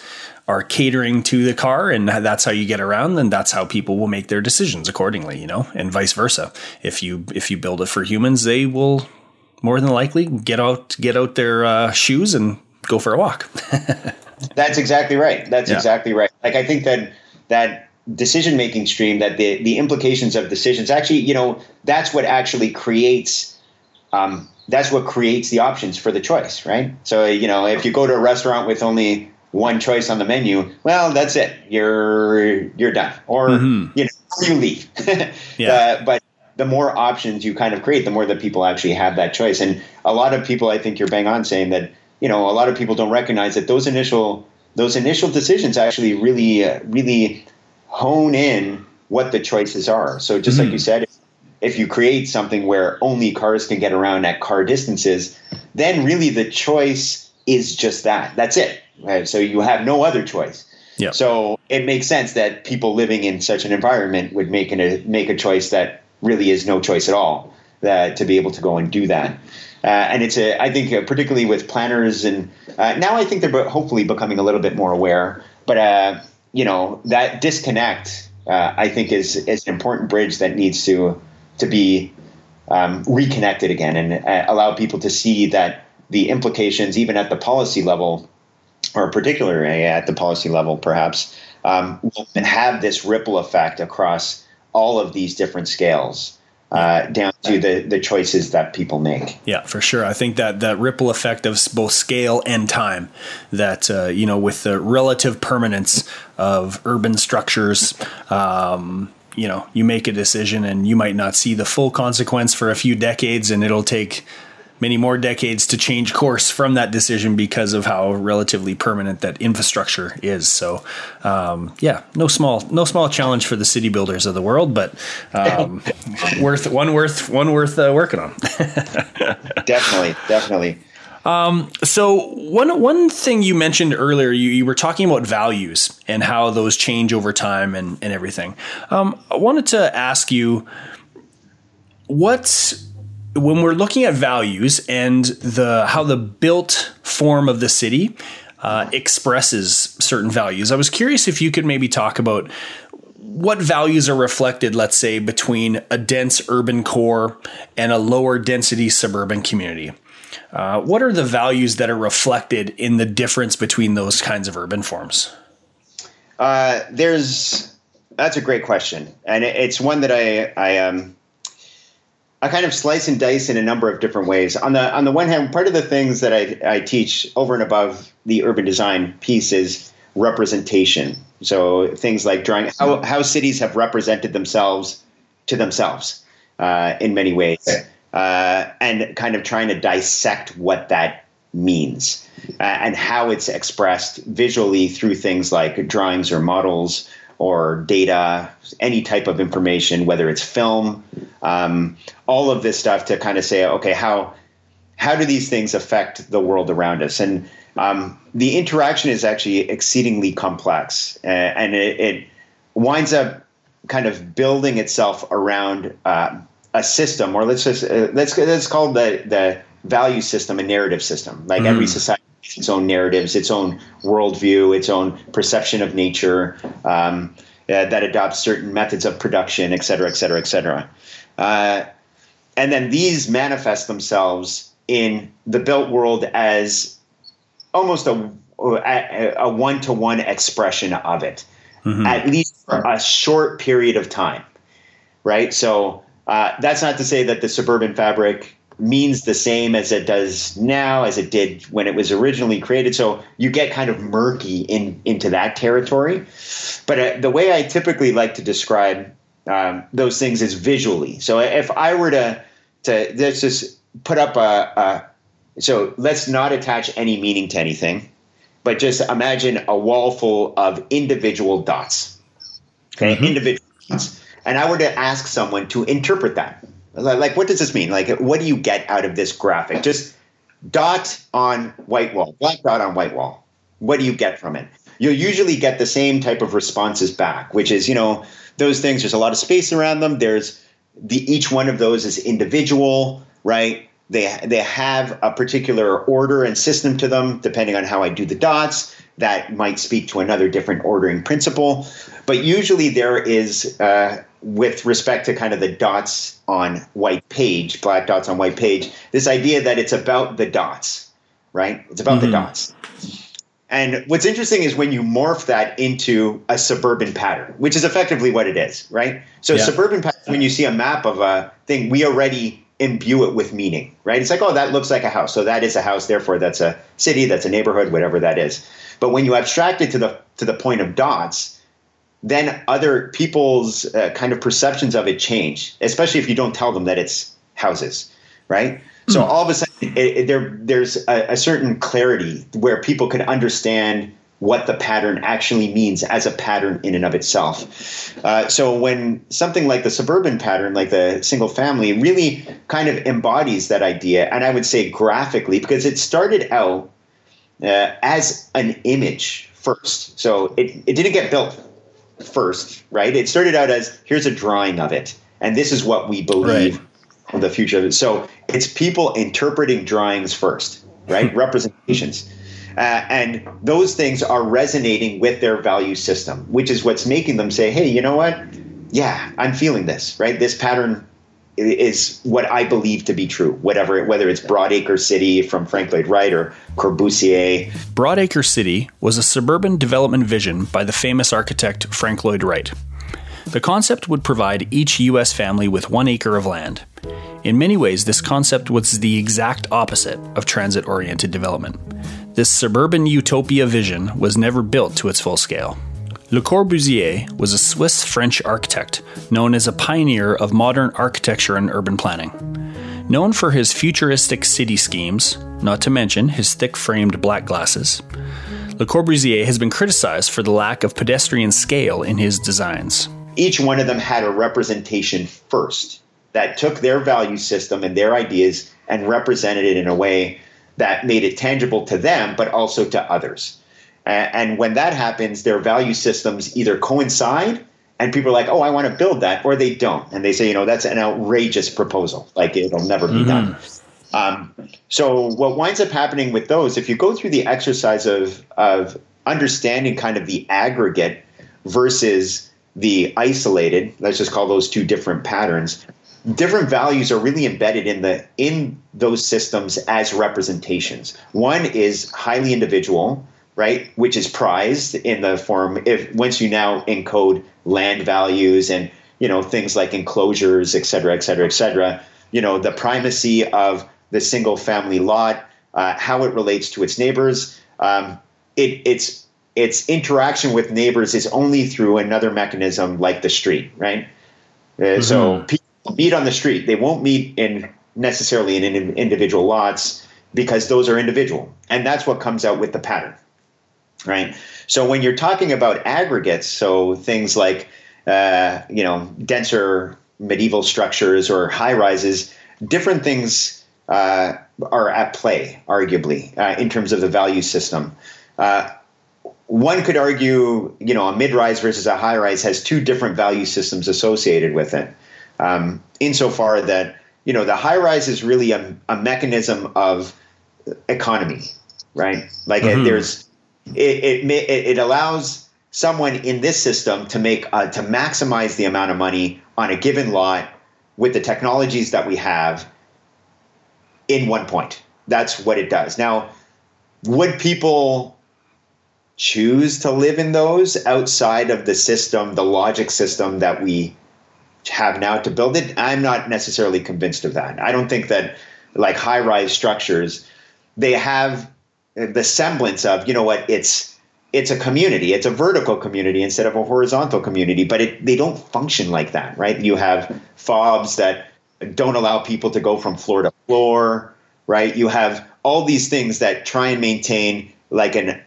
are catering to the car and that's how you get around then that's how people will make their decisions accordingly you know and vice versa if you if you build it for humans they will more than likely get out get out their uh, shoes and go for a walk. That's exactly right. That's yeah. exactly right. Like I think that that decision making stream, that the the implications of decisions, actually, you know, that's what actually creates. Um, that's what creates the options for the choice, right? So you know, if you go to a restaurant with only one choice on the menu, well, that's it. You're you're done, or mm-hmm. you know, you leave. yeah. Uh, but the more options you kind of create, the more that people actually have that choice. And a lot of people, I think you're bang on saying that, you know, a lot of people don't recognize that those initial those initial decisions actually really uh, really hone in what the choices are. So just mm-hmm. like you said, if you create something where only cars can get around at car distances, then really the choice is just that. That's it. Right? So you have no other choice. Yeah. So it makes sense that people living in such an environment would make an, a make a choice that really is no choice at all that to be able to go and do that. Uh, and it's a, I think, uh, particularly with planners, and uh, now I think they're hopefully becoming a little bit more aware. But uh, you know, that disconnect, uh, I think, is is an important bridge that needs to to be um, reconnected again, and uh, allow people to see that the implications, even at the policy level, or particularly at the policy level, perhaps, um, will have this ripple effect across all of these different scales uh, down to the the choices that people make. Yeah, for sure. I think that that ripple effect of both scale and time, that uh, you know, with the relative permanence of urban structures. Um, you know, you make a decision and you might not see the full consequence for a few decades, and it'll take many more decades to change course from that decision because of how relatively permanent that infrastructure is. So, um, yeah, no small no small challenge for the city builders of the world, but um, worth one worth one worth uh, working on. definitely, definitely. Um, so one one thing you mentioned earlier, you, you were talking about values and how those change over time and, and everything. Um, I wanted to ask you what's when we're looking at values and the how the built form of the city uh, expresses certain values, I was curious if you could maybe talk about what values are reflected, let's say, between a dense urban core and a lower density suburban community. Uh, what are the values that are reflected in the difference between those kinds of urban forms? Uh, there's that's a great question, and it's one that I I um I kind of slice and dice in a number of different ways. On the on the one hand, part of the things that I, I teach over and above the urban design piece is representation. So things like drawing how, how cities have represented themselves to themselves uh, in many ways, uh, and kind of trying to dissect what that means uh, and how it's expressed visually through things like drawings or models or data, any type of information, whether it's film, um, all of this stuff to kind of say, okay, how how do these things affect the world around us? And um, the interaction is actually exceedingly complex, uh, and it, it, winds up kind of building itself around uh, a system, or let's just uh, let's let's call the the value system a narrative system. Like mm. every society its own narratives, its own worldview, its own perception of nature um, uh, that adopts certain methods of production, et cetera, et cetera, et cetera. Uh, and then these manifest themselves in the built world as almost a, a one-to-one expression of it, mm-hmm. at least for a short period of time, right? So uh, that's not to say that the suburban fabric means the same as it does now as it did when it was originally created. So you get kind of murky in into that territory. But uh, the way I typically like to describe um, those things is visually. So if I were to to let's just put up a, a so let's not attach any meaning to anything, but just imagine a wall full of individual dots. Okay, mm-hmm. individual dots. And I were to ask someone to interpret that like, what does this mean? Like, what do you get out of this graphic? Just dot on white wall, black dot on white wall. What do you get from it? You'll usually get the same type of responses back, which is, you know, those things, there's a lot of space around them. There's the each one of those is individual, right? They they have a particular order and system to them, depending on how I do the dots. That might speak to another different ordering principle. But usually there is uh, with respect to kind of the dots on white page, black dots on white page, this idea that it's about the dots, right? It's about mm-hmm. the dots. And what's interesting is when you morph that into a suburban pattern, which is effectively what it is, right? So yeah. suburban pattern, when you see a map of a thing, we already imbue it with meaning, right? It's like, oh, that looks like a house. So that is a house, therefore that's a city, that's a neighborhood, whatever that is. But when you abstract it to the to the point of dots, then other people's uh, kind of perceptions of it change, especially if you don't tell them that it's houses, right? Mm. So all of a sudden, it, it, there there's a, a, certain clarity where people can understand what the pattern actually means as a pattern in and of itself. Uh, so when something like the suburban pattern, like the single family, really kind of embodies that idea, and I would say graphically, because it started out uh, as an image first. So it, it didn't get built first, right? It started out as here's a drawing of it, and this is what we believe right. the future of it. So it's people interpreting drawings first, right? Representations. Uh, and those things are resonating with their value system, which is what's making them say, hey, you know what? Yeah, I'm feeling this, right? This pattern is what I believe to be true, whatever, whether it's Broadacre City from Frank Lloyd Wright or Corbusier. Broadacre City was a suburban development vision by the famous architect Frank Lloyd Wright. The concept would provide each U.S. family with one acre of land. In many ways, this concept was the exact opposite of transit oriented development. This suburban utopia vision was never built to its full scale. Le Corbusier was a Swiss French architect known as a pioneer of modern architecture and urban planning. Known for his futuristic city schemes, not to mention his thick framed black glasses, Le Corbusier has been criticized for the lack of pedestrian scale in his designs. Each one of them had a representation first that took their value system and their ideas and represented it in a way that made it tangible to them, but also to others. And when that happens, their value systems either coincide and people are like, oh, I want to build that, or they don't. And they say, you know, that's an outrageous proposal. Like it'll never be mm-hmm. done. Um, so what winds up happening with those, if you go through the exercise of, of understanding kind of the aggregate versus the isolated, let's just call those two different patterns, different values are really embedded in the in those systems as representations. One is highly individual, right? Which is prized in the form if once you now encode land values and you know things like enclosures, et cetera, et cetera, et cetera. You know the primacy of the single family lot, uh, how it relates to its neighbors. Um, it, it's its interaction with neighbors is only through another mechanism like the street, right? Uh, mm-hmm. So people meet on the street. They won't meet in necessarily in individual lots because those are individual, and that's what comes out with the pattern right? So when you're talking about aggregates, so things like uh, you know denser medieval structures or high rises, different things uh, are at play, arguably, uh, in terms of the value system. Uh, one could argue, you know, a mid-rise versus a high-rise has two different value systems associated with it. Um, insofar that you know the high-rise is really a, a mechanism of economy, right? Like mm-hmm. there's it, it, it allows someone in this system to make uh, to maximize the amount of money on a given lot with the technologies that we have in one point. That's what it does. Now, would people choose to live in those outside of the system, the logic system that we have now to build it? I'm not necessarily convinced of that. I don't think that like high rise structures, they have the semblance of you know what it's it's a community. It's a vertical community instead of a horizontal community but it, they don't function like that right? You have fobs that don't allow people to go from floor to floor right? You have all these things that try and maintain like an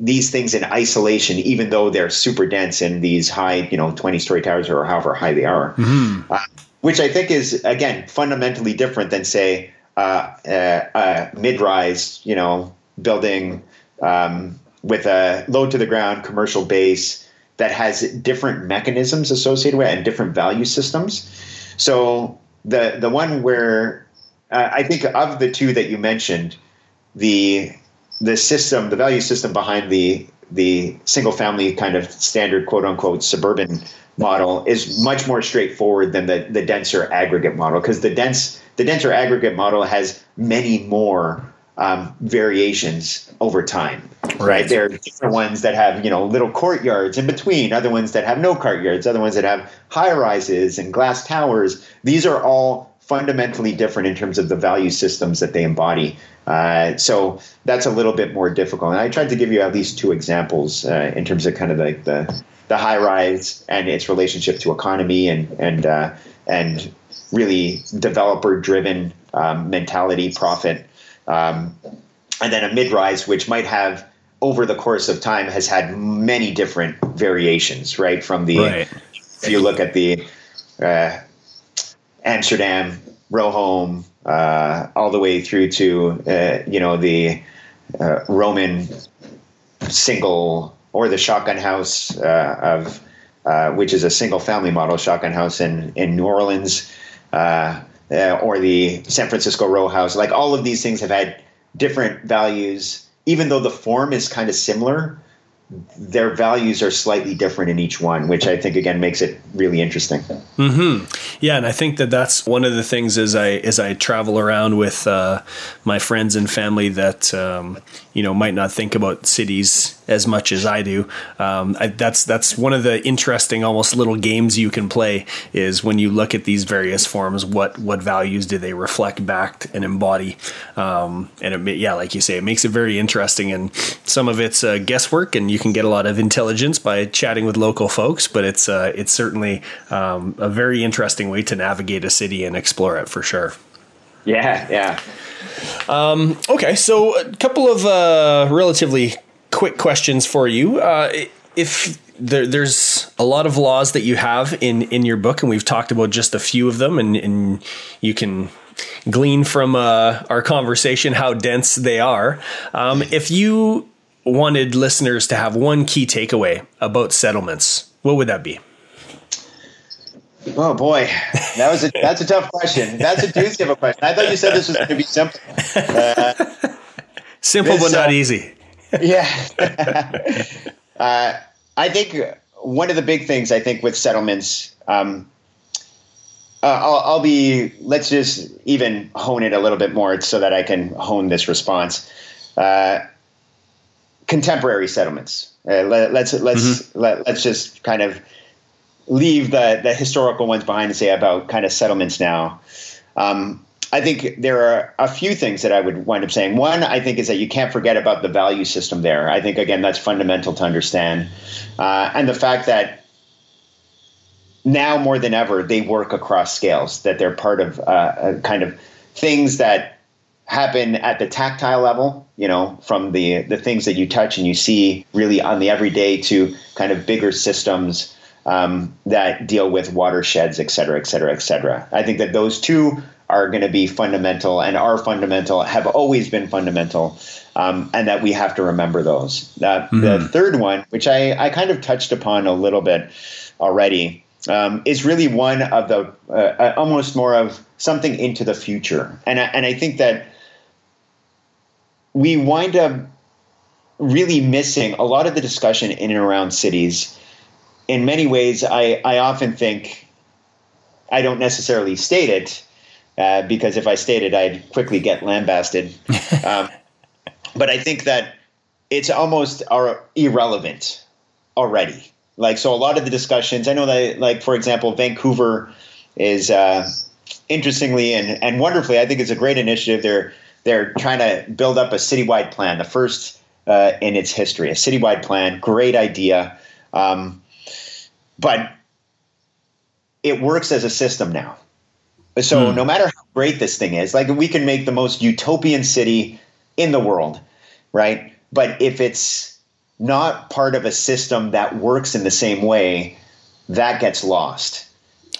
these things in isolation even though they're super dense in these high you know 20 story towers or however high they are. Mm-hmm. uh, which i think is again fundamentally different than say uh, uh, uh mid-rise you know building um, with a low to the ground commercial base that has different mechanisms associated with it and different value systems. So the the one where uh, I think of the two that you mentioned, the the system, the value system behind the the single family kind of standard quote unquote suburban model is much more straightforward than the, the denser aggregate model because the dense the denser aggregate model has many more um, variations over time. Right. right. There are different ones that have, you know, little courtyards in between, other ones that have no courtyards, other ones that have high rises and glass towers. These are all fundamentally different in terms of the value systems that they embody. Uh, so that's a little bit more difficult. And I tried to give you at least two examples uh, in terms of kind of like the, the, the high rise and its relationship to economy and and uh, and really developer driven um, mentality, profit um, and then a mid-rise, which might have over the course of time has had many different variations, right? From the right. if you look at the uh, Amsterdam row home, uh, all the way through to uh, you know the uh, Roman single or the shotgun house uh, of uh, which is a single family model shotgun house in in New Orleans uh, or the San Francisco row house. Like all of these things have had different values, even though the form is kind of similar. Their values are slightly different in each one, which I think again makes it really interesting. Mm-hmm. Yeah, and I think that that's one of the things as I as I travel around with uh, my friends and family that um, you know might not think about cities as much as I do. Um, I, that's that's one of the interesting, almost little games you can play. Is when you look at these various forms, what what values do they reflect back and embody? Um, and it, yeah, like you say, it makes it very interesting. And some of it's uh, guesswork, and you can get a lot of intelligence by chatting with local folks. But it's uh, it's certainly um, a very interesting way to navigate a city and explore it for sure. Yeah, yeah. Um, okay, so a couple of uh, relatively quick questions for you. Uh, if there, there's a lot of laws that you have in in your book, and we've talked about just a few of them, and, and you can glean from uh, our conversation how dense they are. Um, if you wanted listeners to have one key takeaway about settlements, what would that be? Oh boy, that was a that's a tough question. That's a doozy of a question. I thought you said this was going to be simple. Uh, simple this, but not uh, easy. yeah. uh, I think one of the big things I think with settlements, um, uh, I'll, I'll, be. Let's just even hone it a little bit more so that I can hone this response. Contemporary settlements. Uh, let, us let's let's mm-hmm. let, let's just kind of leave the the historical ones behind and say about kind of settlements now. Um, I think there are a few things that I would wind up saying. One, I think, is that you can't forget about the value system there. I think, again, that's fundamental to understand. Uh, and the fact that now more than ever, they work across scales, that they're part of uh, kind of things that happen at the tactile level, you know, from the, the things that you touch and you see really on the everyday to kind of bigger systems um, that deal with watersheds, et cetera, et cetera, et cetera. I think that those two are going to be fundamental and are fundamental, have always been fundamental, um, and that we have to remember those. Uh, mm-hmm. The third one, which I, I kind of touched upon a little bit already, um, is really one of the uh, uh, almost more of something into the future. And I, and I think that we wind up really missing a lot of the discussion in and around cities. In many ways, I, I often think I don't necessarily state it, uh, because if I stated, I'd quickly get lambasted. Um, but I think that it's almost are irrelevant already. Like so, a lot of the discussions. I know that, like for example, Vancouver is uh, interestingly and, and wonderfully, I think it's a great initiative. They're they're trying to build up a citywide plan, the first uh, in its history, a citywide plan. Great idea, um, but it works as a system now. So hmm. no matter how great this thing is, like we can make the most utopian city in the world, right? But if it's not part of a system that works in the same way, that gets lost,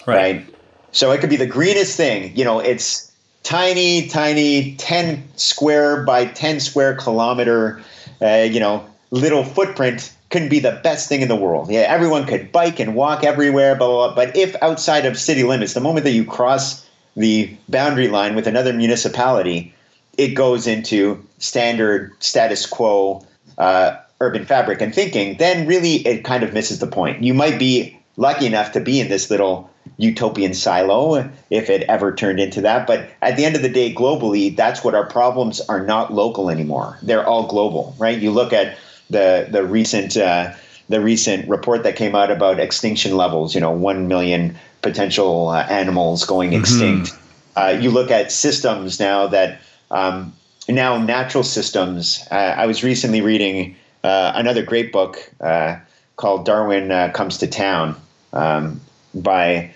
right? right? So it could be the greenest thing. You know, it's tiny, tiny, ten square by ten square kilometer, uh, you know, little footprint couldn't be the best thing in the world. Yeah, everyone could bike and walk everywhere, blah, blah, blah. But if outside of city limits, the moment that you cross the boundary line with another municipality, it goes into standard status quo uh, urban fabric and thinking, then really it kind of misses the point. You might be lucky enough to be in this little utopian silo if it ever turned into that. But at the end of the day, globally, that's what our problems are not local anymore. They're all global, right? You look at the the recent uh, the recent report that came out about extinction levels. You know, one million potential uh, animals going mm-hmm. extinct. Uh, you look at systems now that um, now natural systems. Uh, I was recently reading uh, another great book uh, called Darwin Comes to Town um, by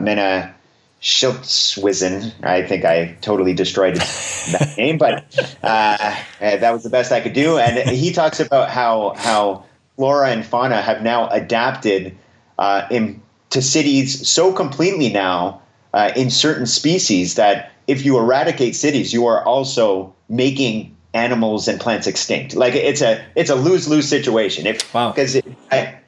Mena Schiltwissen. I think I totally destroyed that name, but uh, that was the best I could do. And he talks about how how flora and fauna have now adapted uh, in, to cities so completely now uh, in certain species that if you eradicate cities, you are also making animals and plants extinct. Like it's a it's a lose lose situation. If wow. because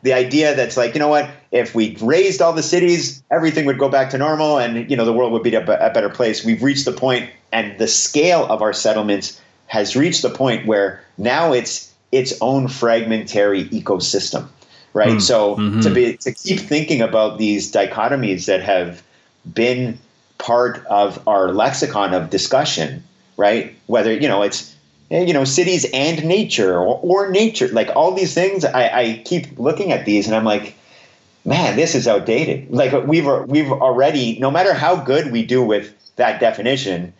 the idea that's like you know what if we razed all the cities, everything would go back to normal, and you know the world would be a, a better place. We've reached the point, and the scale of our settlements has reached the point where now it's its own fragmentary ecosystem, right? Mm. So mm-hmm. to be to keep thinking about these dichotomies that have been part of our lexicon of discussion, right? Whether you know it's Eh, you know cities and nature or, or nature like all these things I, I, keep looking at these and i'm like man this is outdated. Like uh, we've uh, we've already no matter how good we do with that definition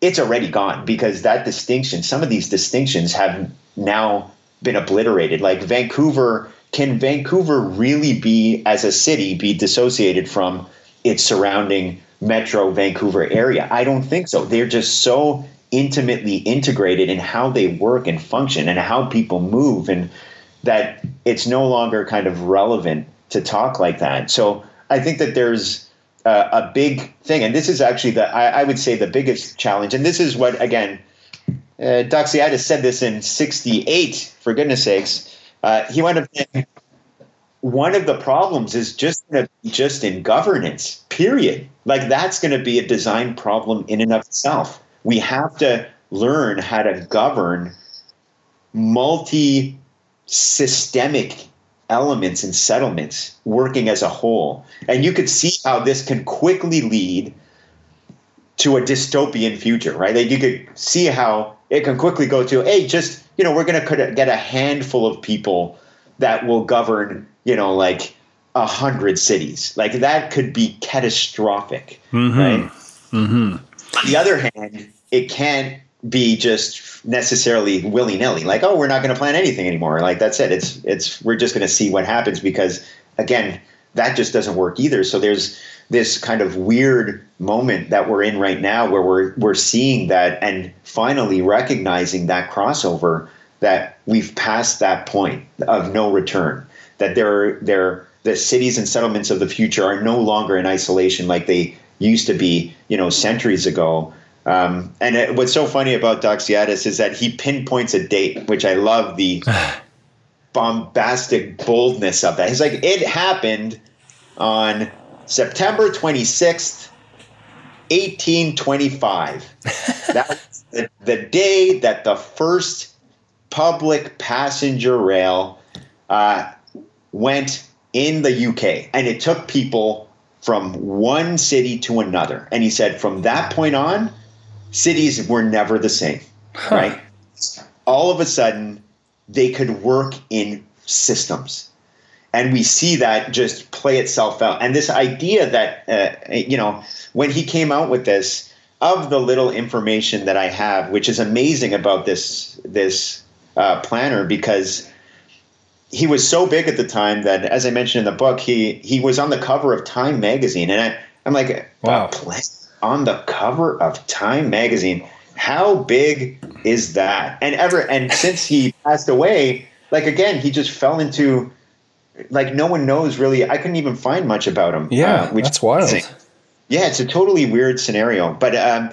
it's already gone because that distinction some of these distinctions have now been obliterated. Like vancouver can vancouver really be as a city be dissociated from its surrounding metro vancouver area? I don't think so. They're just so intimately integrated in how they work and function and how people move and that it's no longer kind of relevant to talk like that. So i think that there's a, a big thing and this is actually the I, I, would say the biggest challenge and this is what again uh, doxiadis said this in 68 for goodness sakes. Uh, he went up saying one of the problems is just just in governance period. Like that's going to be a design problem in and of itself we have to learn how to govern multi systemic elements and settlements working as a whole. And you could see how this can quickly lead to a dystopian future, right? Like you could see how it can quickly go to, hey, just, you know, we're going to get a handful of people that will govern, you know, like a hundred cities. Like that could be catastrophic, mm-hmm. right? Mm-hmm. On the other hand, it can't be just necessarily willy nilly. Like, oh, we're not going to plan anything anymore. Like that's it. It's it's we're just going to see what happens because again, that just doesn't work either. So there's this kind of weird moment that we're in right now where we're we're seeing that and finally recognizing that crossover that we've passed that point of no return. That there there the cities and settlements of the future are no longer in isolation like they used to be, you know, centuries ago. Um, and it, what's so funny about Doxiadis is that he pinpoints a date, which I love the bombastic boldness of that. He's like, it happened on September 26th, 1825. That's the, the, day that the first public passenger rail uh, went in the UK. And it took people from one city to another. And he said, from that point on, cities were never the same, huh. right? All of a sudden, they could work in systems. and we see that just play itself out. And this idea that uh, you know when he came out with this of the little information that I have, which is amazing about this this uh, planner because he was so big at the time that, as I mentioned in the book, he he was on the cover of Time magazine, and I, I'm like, wow, on the cover of Time magazine. How big is that? And ever and since he passed away, like again, he just fell into like no one knows really. I couldn't even find much about him. Yeah, uh, which that's wild. Yeah, it's a totally weird scenario. But um,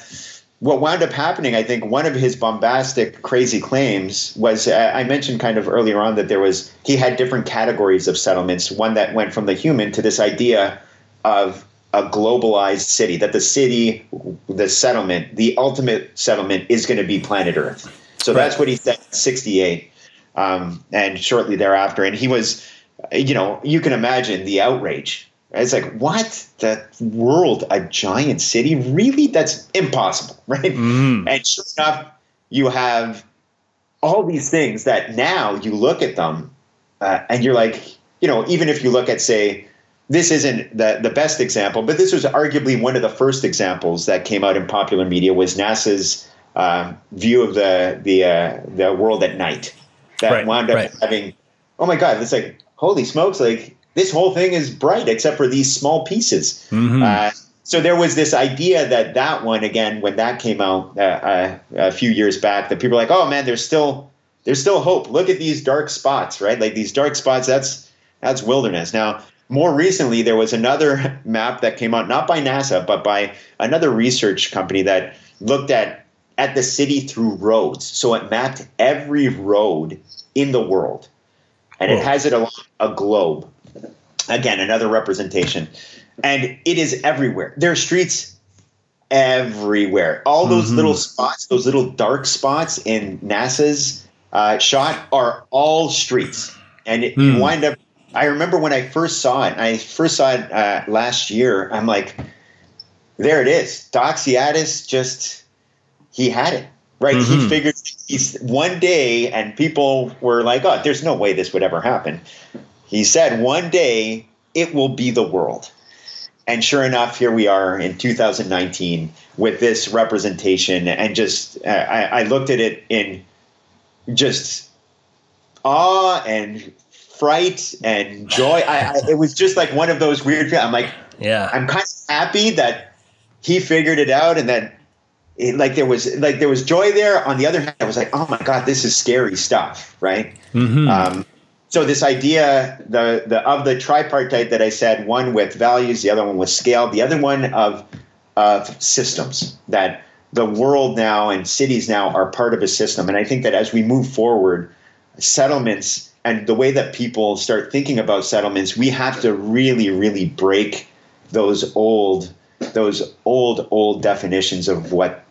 what wound up happening, I think, one of his bombastic, crazy claims was uh, I mentioned kind of earlier on that there was he had different categories of settlements. One that went from the human to this idea of a globalized city, that the city, the settlement, the ultimate settlement is going to be planet Earth. So right. that's what he said 68. Um, and shortly thereafter. And he was, you know, you can imagine the outrage it's like, what? The world, a giant city? Really? That's impossible, right? Mm. And sure enough, you have all these things that now you look at them uh, and you're like, you know, even if you look at, say, this isn't the, the best example, but this was arguably one of the first examples that came out in popular media was NASA's uh, view of the the uh, the world at night that right, wound up right. having, oh my God, it's like, holy smokes, like this whole thing is bright except for these small pieces. Mm-hmm. Uh, so there was this idea that that one again when that came out uh, uh, a few years back that people were like, oh man, there's still there's still hope. Look at these dark spots, right? Like these dark spots. That's that's wilderness. Now, more recently, there was another map that came out, not by NASA, but by another research company that looked at at the city through roads. So it mapped every road in the world, and Whoa. it has it along a globe. Again, another representation. And it is everywhere. There are streets everywhere. All those mm-hmm. little spots, those little dark spots in NASA's uh, shot are all streets. And it, mm. you wind up, I remember when I first saw it, I first saw it uh, last year, I'm like, there it is. Doxiadis just, he had it right? Mm-hmm. He figured he's one day, and people were like, "Oh, there's no way this would ever happen." He said, one day it will be the world. And sure enough, here we are in 2019 with this representation. And just, uh, I, I looked at it in just awe and fright and joy. I, I, it was just like one of those weird. I'm like, yeah, I'm kind of happy that he figured it out and that it, like there was like there was joy there. On the other hand, I was like, oh my god, this is scary stuff, right? Mm-hmm. Um, so this idea the, the of the tripartite that I said, one with values, the other one with scale, the other one of of systems that the world now and cities now are part of a system. And I think that as we move forward, settlements and the way that people start thinking about settlements, we have to really, really break those old those old old definitions of what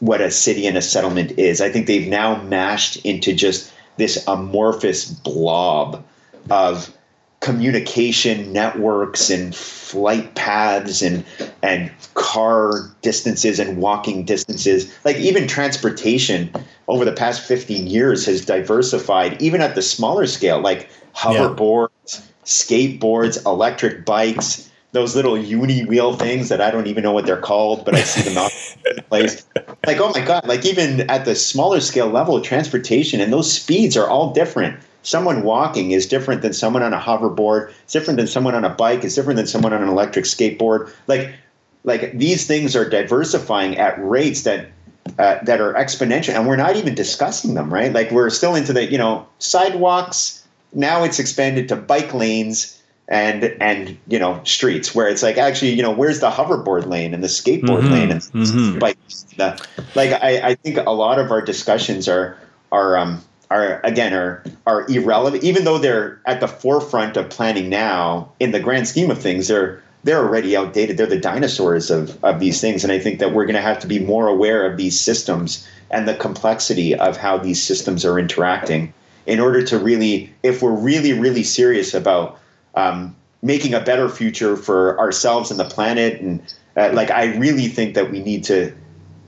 what a city and a settlement is. I think they've now mashed into just this amorphous blob of communication networks and flight paths and and car distances and walking distances like even transportation over the past 15 years has diversified even at the smaller scale like hoverboards yeah. skateboards electric bikes those little uni wheel things that I don't even know what they're called, but I see them out in place. Like, oh my God, like even at the smaller scale level of transportation, and those speeds are all different. Someone walking is different than someone on a hoverboard, it's different than someone on a bike, it's different than someone on an electric skateboard. Like, like these things are diversifying at rates that uh, that are exponential, and we're not even discussing them, right? Like we're still into the you know sidewalks. Now it's expanded to bike lanes and and you know streets where it's like actually you know where's the hoverboard lane and the skateboard mm-hmm. lane and mm-hmm. like the, like I, I think a lot of our discussions are are um are again are are irrelevant even though they're at the forefront of planning now in the grand scheme of things they're they're already outdated they're the dinosaurs of of these things and i think that we're going to have to be more aware of these systems and the complexity of how these systems are interacting in order to really if we're really really serious about um, making a better future for ourselves and the planet. And uh, like, I really think that we need to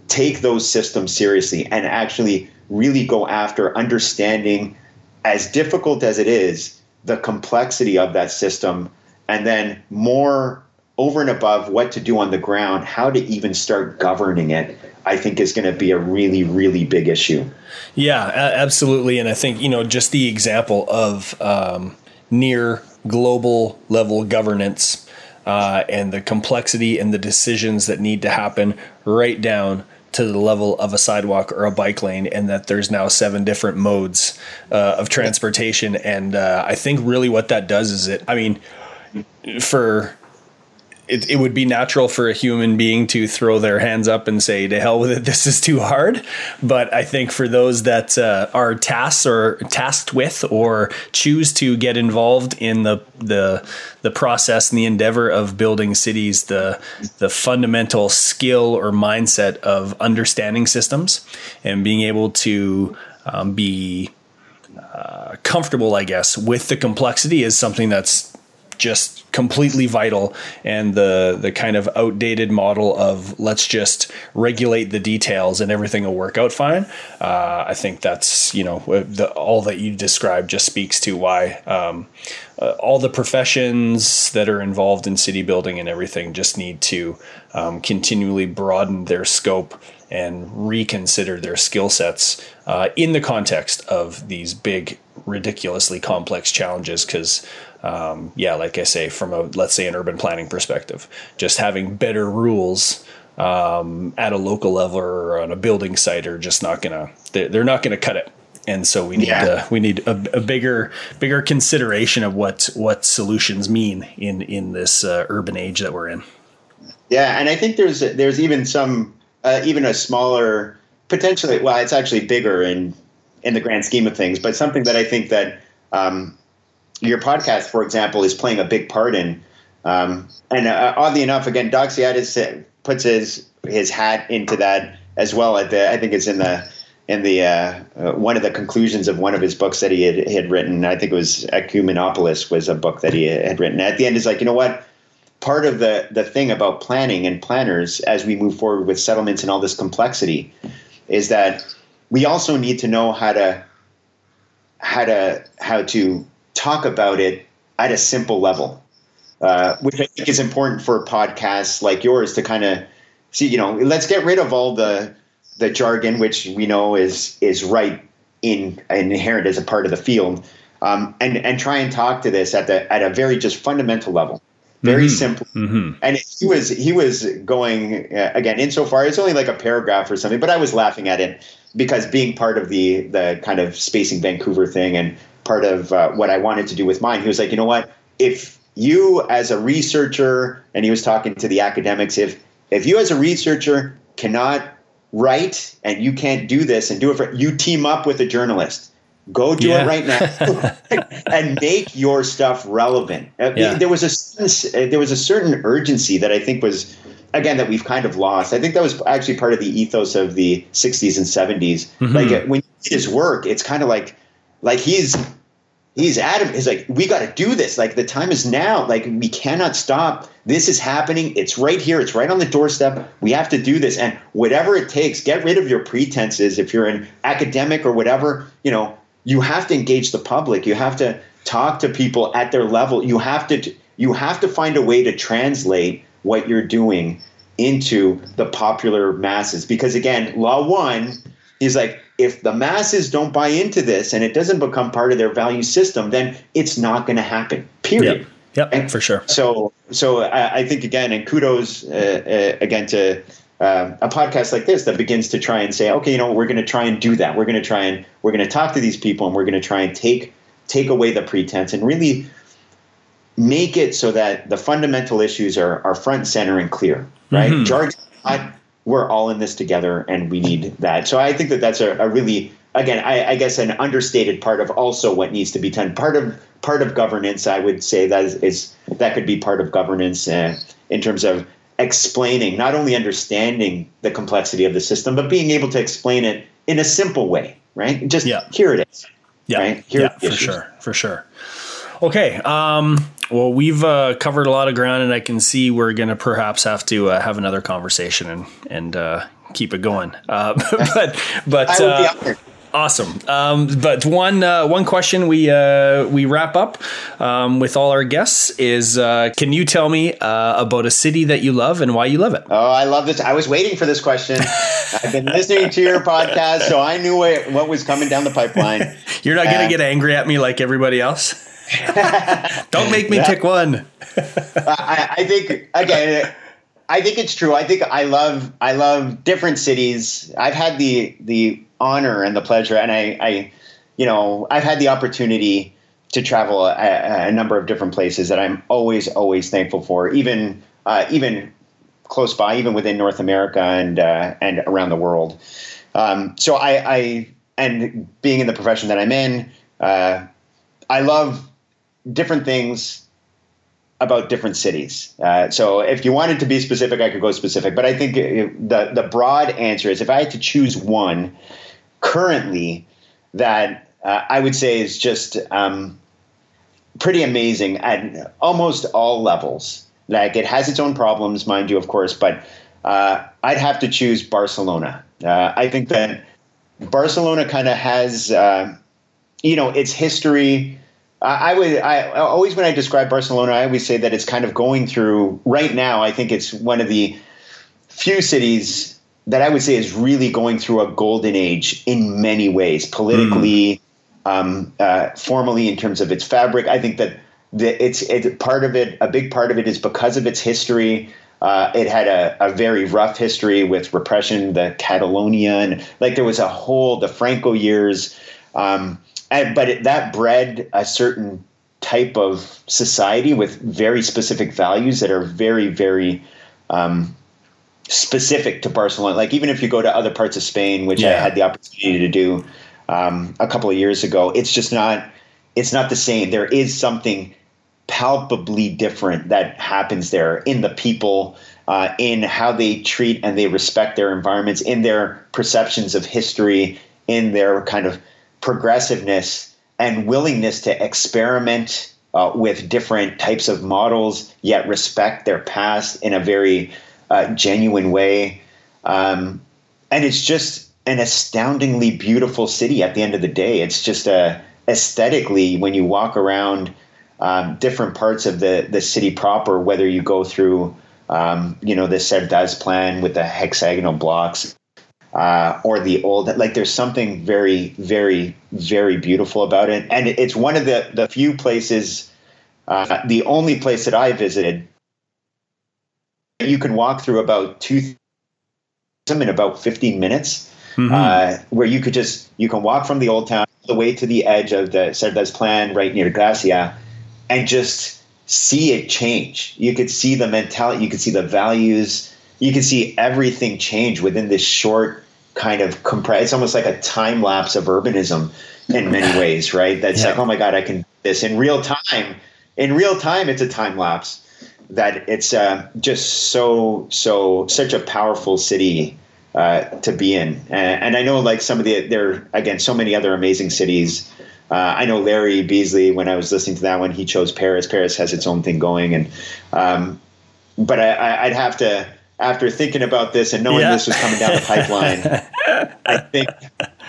take those systems seriously and actually really go after understanding, as difficult as it is, the complexity of that system, and then more over and above what to do on the ground, how to even start governing it, I think is going to be a really, really big issue. Yeah, absolutely. And I think, you know, just the example of um, near global level governance uh, and the complexity and the decisions that need to happen right down to the level of a sidewalk or a bike lane, and that there's now seven different modes uh, of transportation. And uh, I think really what that does is it, I mean, for it, it would be natural for a human being to throw their hands up and say, "To hell with it, this is too hard." But I think for those that uh, are tasked or tasked with or choose to get involved in the the the process and the endeavor of building cities, the the fundamental skill or mindset of understanding systems and being able to um, be uh, comfortable, I guess, with the complexity is something that's just completely vital and the the kind of outdated model of let's just regulate the details and everything will work out fine. Uh, i think that's you know the, all that you described just speaks to why um, uh, all the professions that are involved in city building and everything just need to um, continually broaden their scope and reconsider their skill sets uh, in the context of these big ridiculously complex challenges. Because um, yeah, like I say, from a let's say an urban planning perspective, just having better rules um, at a local level or on a building site are just not gonna they're, they're not gonna cut it. And so we need yeah. we need a, a, bigger bigger consideration of what what solutions mean in in this uh, urban age that we're in. Yeah, and I think there's there's even some uh, even a smaller potentially well it's actually bigger in in the grand scheme of things, but something that I think that um, your podcast, for example, is playing a big part in. Um, and uh, oddly enough, again, Doxiadis puts his his hat into that as well. At the, I think it's in the in the uh, uh, one of the conclusions of one of his books that he had, had written. I think it was Ecumenopolis was a book that he had written. At the end, is like you know what. Part of the, the thing about planning and planners as we move forward with settlements and all this complexity is that we also need to know how to how to how to talk about it at a simple level, uh, which I think is important for podcasts like yours to kind of see. You know, let's get rid of all the the jargon, which we know is is right in inherent as a part of the field, um, and and try and talk to this at the at a very just fundamental level very mm-hmm. simple. Mm-hmm. And he was he was going uh, again insofar it's only like a paragraph or something, but I was laughing at it because being part of the the kind of spacing Vancouver thing and part of uh, what I wanted to do with mine, he was like, you know what, if you as a researcher, and he was talking to the academics, if if you as a researcher cannot write and you can't do this and do it for you team up with a journalist Go do yeah. it right now and make your stuff relevant. Uh, yeah. There was a uh, there was a certain urgency that I think was again that we've kind of lost. I think that was actually part of the ethos of the 60s and 70s. Mm-hmm. Like uh, when his work, it's kind of like like he's he's adamant. He's like, we got to do this. Like the time is now. Like we cannot stop. This is happening. It's right here. It's right on the doorstep. We have to do this. And whatever it takes, get rid of your pretenses. If you're an academic or whatever, you know, you have to engage the public. You have to talk to people at their level. You have to you have to find a way to translate what you're doing into the popular masses because again, law 1 is like if the masses don't buy into this and it doesn't become part of their value system, then it's not going to happen. Period. Yep, yep for sure. So, so I, I think again, and kudos uh, uh, again to uh, a podcast like this that begins to try and say, okay, you know, we're going to try and do that. We're going to try and we're going to talk to these people, and we're going to try and take take away the pretense and really make it so that the fundamental issues are are front center and clear. Right, mm-hmm. Jargon. We're all in this together, and we need that. So I think that that's a, a really again, I, I, guess an understated part of also what needs to be done. Part of part of governance, I would say that is, is that could be part of governance uh, in terms of explaining, not only understanding the complexity of the system, but being able to explain it in a simple way, right? Just yeah. here it is. Yeah, right? here yeah, for sure, for sure. Okay, um, well, we've uh, covered a lot of ground, and I can see we're going to perhaps have to uh, have another conversation and and uh, keep it going. Uh, but but awesome. Um, but one uh, one question we uh, we wrap up um, with all our guests is: uh, Can you tell me uh, about a city that you love and why you love it? Oh, I love this. I was waiting for this question. I've been listening to your podcast, so I knew what, what was coming down the pipeline. You're not going to get angry at me like everybody else. Don't make me pick one. I, I think again. I think it's true. I think I love I love different cities. I've had the the honor and the pleasure, and I, I you know, I've had the opportunity to travel a, a, number of different places that I'm always always thankful for. Even uh, even close by, even within North America and uh, and around the world. Um, so I, I and being in the profession that I'm in, uh, I love different things about different cities. Uh, so if you wanted to be specific, I could go specific. But I think the the broad answer is if I had to choose one currently that uh, I would say is just um, pretty amazing at almost all levels. Like it has its own problems, mind you, of course, but uh, I'd have to choose Barcelona. Uh, I think that Barcelona kind of has, uh, you know, its history I would. I always when I describe Barcelona, I always say that it's kind of going through right now. I think it's one of the few cities that I would say is really going through a golden age in many ways, politically, mm. um, uh, formally in terms of its fabric. I think that the, it's it's part of it. A big part of it is because of its history. Uh, it had a, a, very rough history with repression, the Catalonian, like there was a whole the Franco years. Um, and, but it, that bred a certain type of society with very specific values that are very, very um, specific to Barcelona. Like even if you go to other parts of Spain, which yeah. I had the opportunity to do um, a couple of years ago, it's just not. It's not the same. There is something palpably different that happens there in the people, uh, in how they treat and they respect their environments, in their perceptions of history, in their kind of progressiveness and willingness to experiment uh, with different types of models, yet respect their past in a very uh, genuine way. Um, and it's just an astoundingly beautiful city at the end of the day. It's just a aesthetically when you walk around um, different parts of the the city proper, whether you go through um, you know the Cerdà's plan with the hexagonal blocks uh, or the old like there's something very very very beautiful about it. And it's one of the the few places uh, the only place that i visited you can walk through about two in about 15 minutes mm-hmm. uh, where you could just you can walk from the old town all the way to the edge of the Cerdà's plan right near Gracia and just see it change. You could see the mentality you could see the values. You can see everything change within this short kind of compress. It's almost like a time lapse of urbanism in many ways, right? That's yeah. like, oh my god, I can this in real time. In real time, it's a time lapse that it's uh, just so so such a powerful city uh, to be in. And, and, I know like some of the there again so many other amazing cities. Uh, I know Larry Beasley when I was listening to that one, he chose Paris. Paris has its own thing going, and um, but I, I'd have to after thinking about this and knowing yeah. this was coming down the pipeline, I think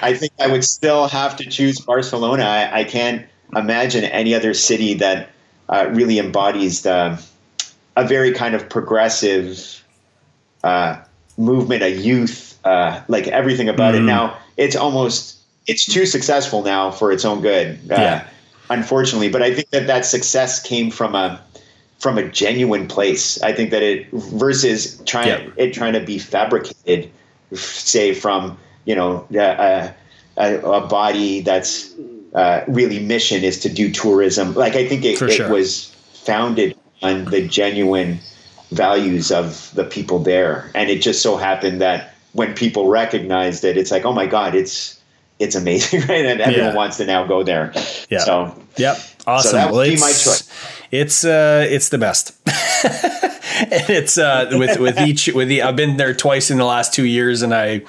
I think I would still have to choose Barcelona. I, I can't imagine any other city that uh, really embodies the a very kind of progressive uh, movement, a youth, uh, like everything about mm. it. Now it's almost it's too successful now for its own good, uh, yeah. unfortunately. But I think that that success came from a from a genuine place. I think that it versus trying yep. it trying to be fabricated, say from you know a, a, a body that's uh, really mission is to do tourism. Like I think it, it was founded on the genuine values of the people there, and it just so happened that when people recognized it, it's like, oh my god, it's it's amazing, right? And everyone yeah. wants to now go there. Yeah. So, yep. Awesome. So that would well, be my choice. It's uh, it's the best. and it's uh, with with each with the I've been there twice in the last two years, and I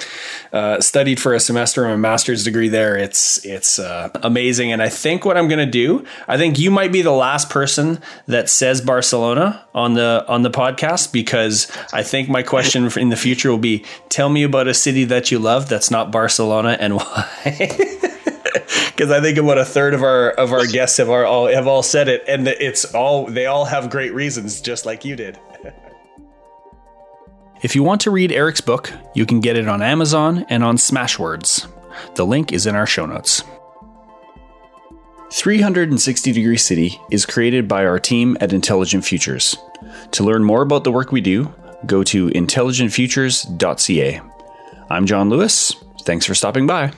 uh, studied for a semester of a master's degree there. It's it's uh, amazing, and I think what I'm going to do, I think you might be the last person that says Barcelona on the on the podcast because I think my question in the future will be: Tell me about a city that you love that's not Barcelona and why. because I think about a third of our of our guests have all have all said it, and it's all they all have great reasons, just like you did. if you want to read Eric's book, you can get it on Amazon and on Smashwords. The link is in our show notes. 360 Degree City is created by our team at Intelligent Futures. To learn more about the work we do, go to intelligentfutures.ca. I'm John Lewis. Thanks for stopping by.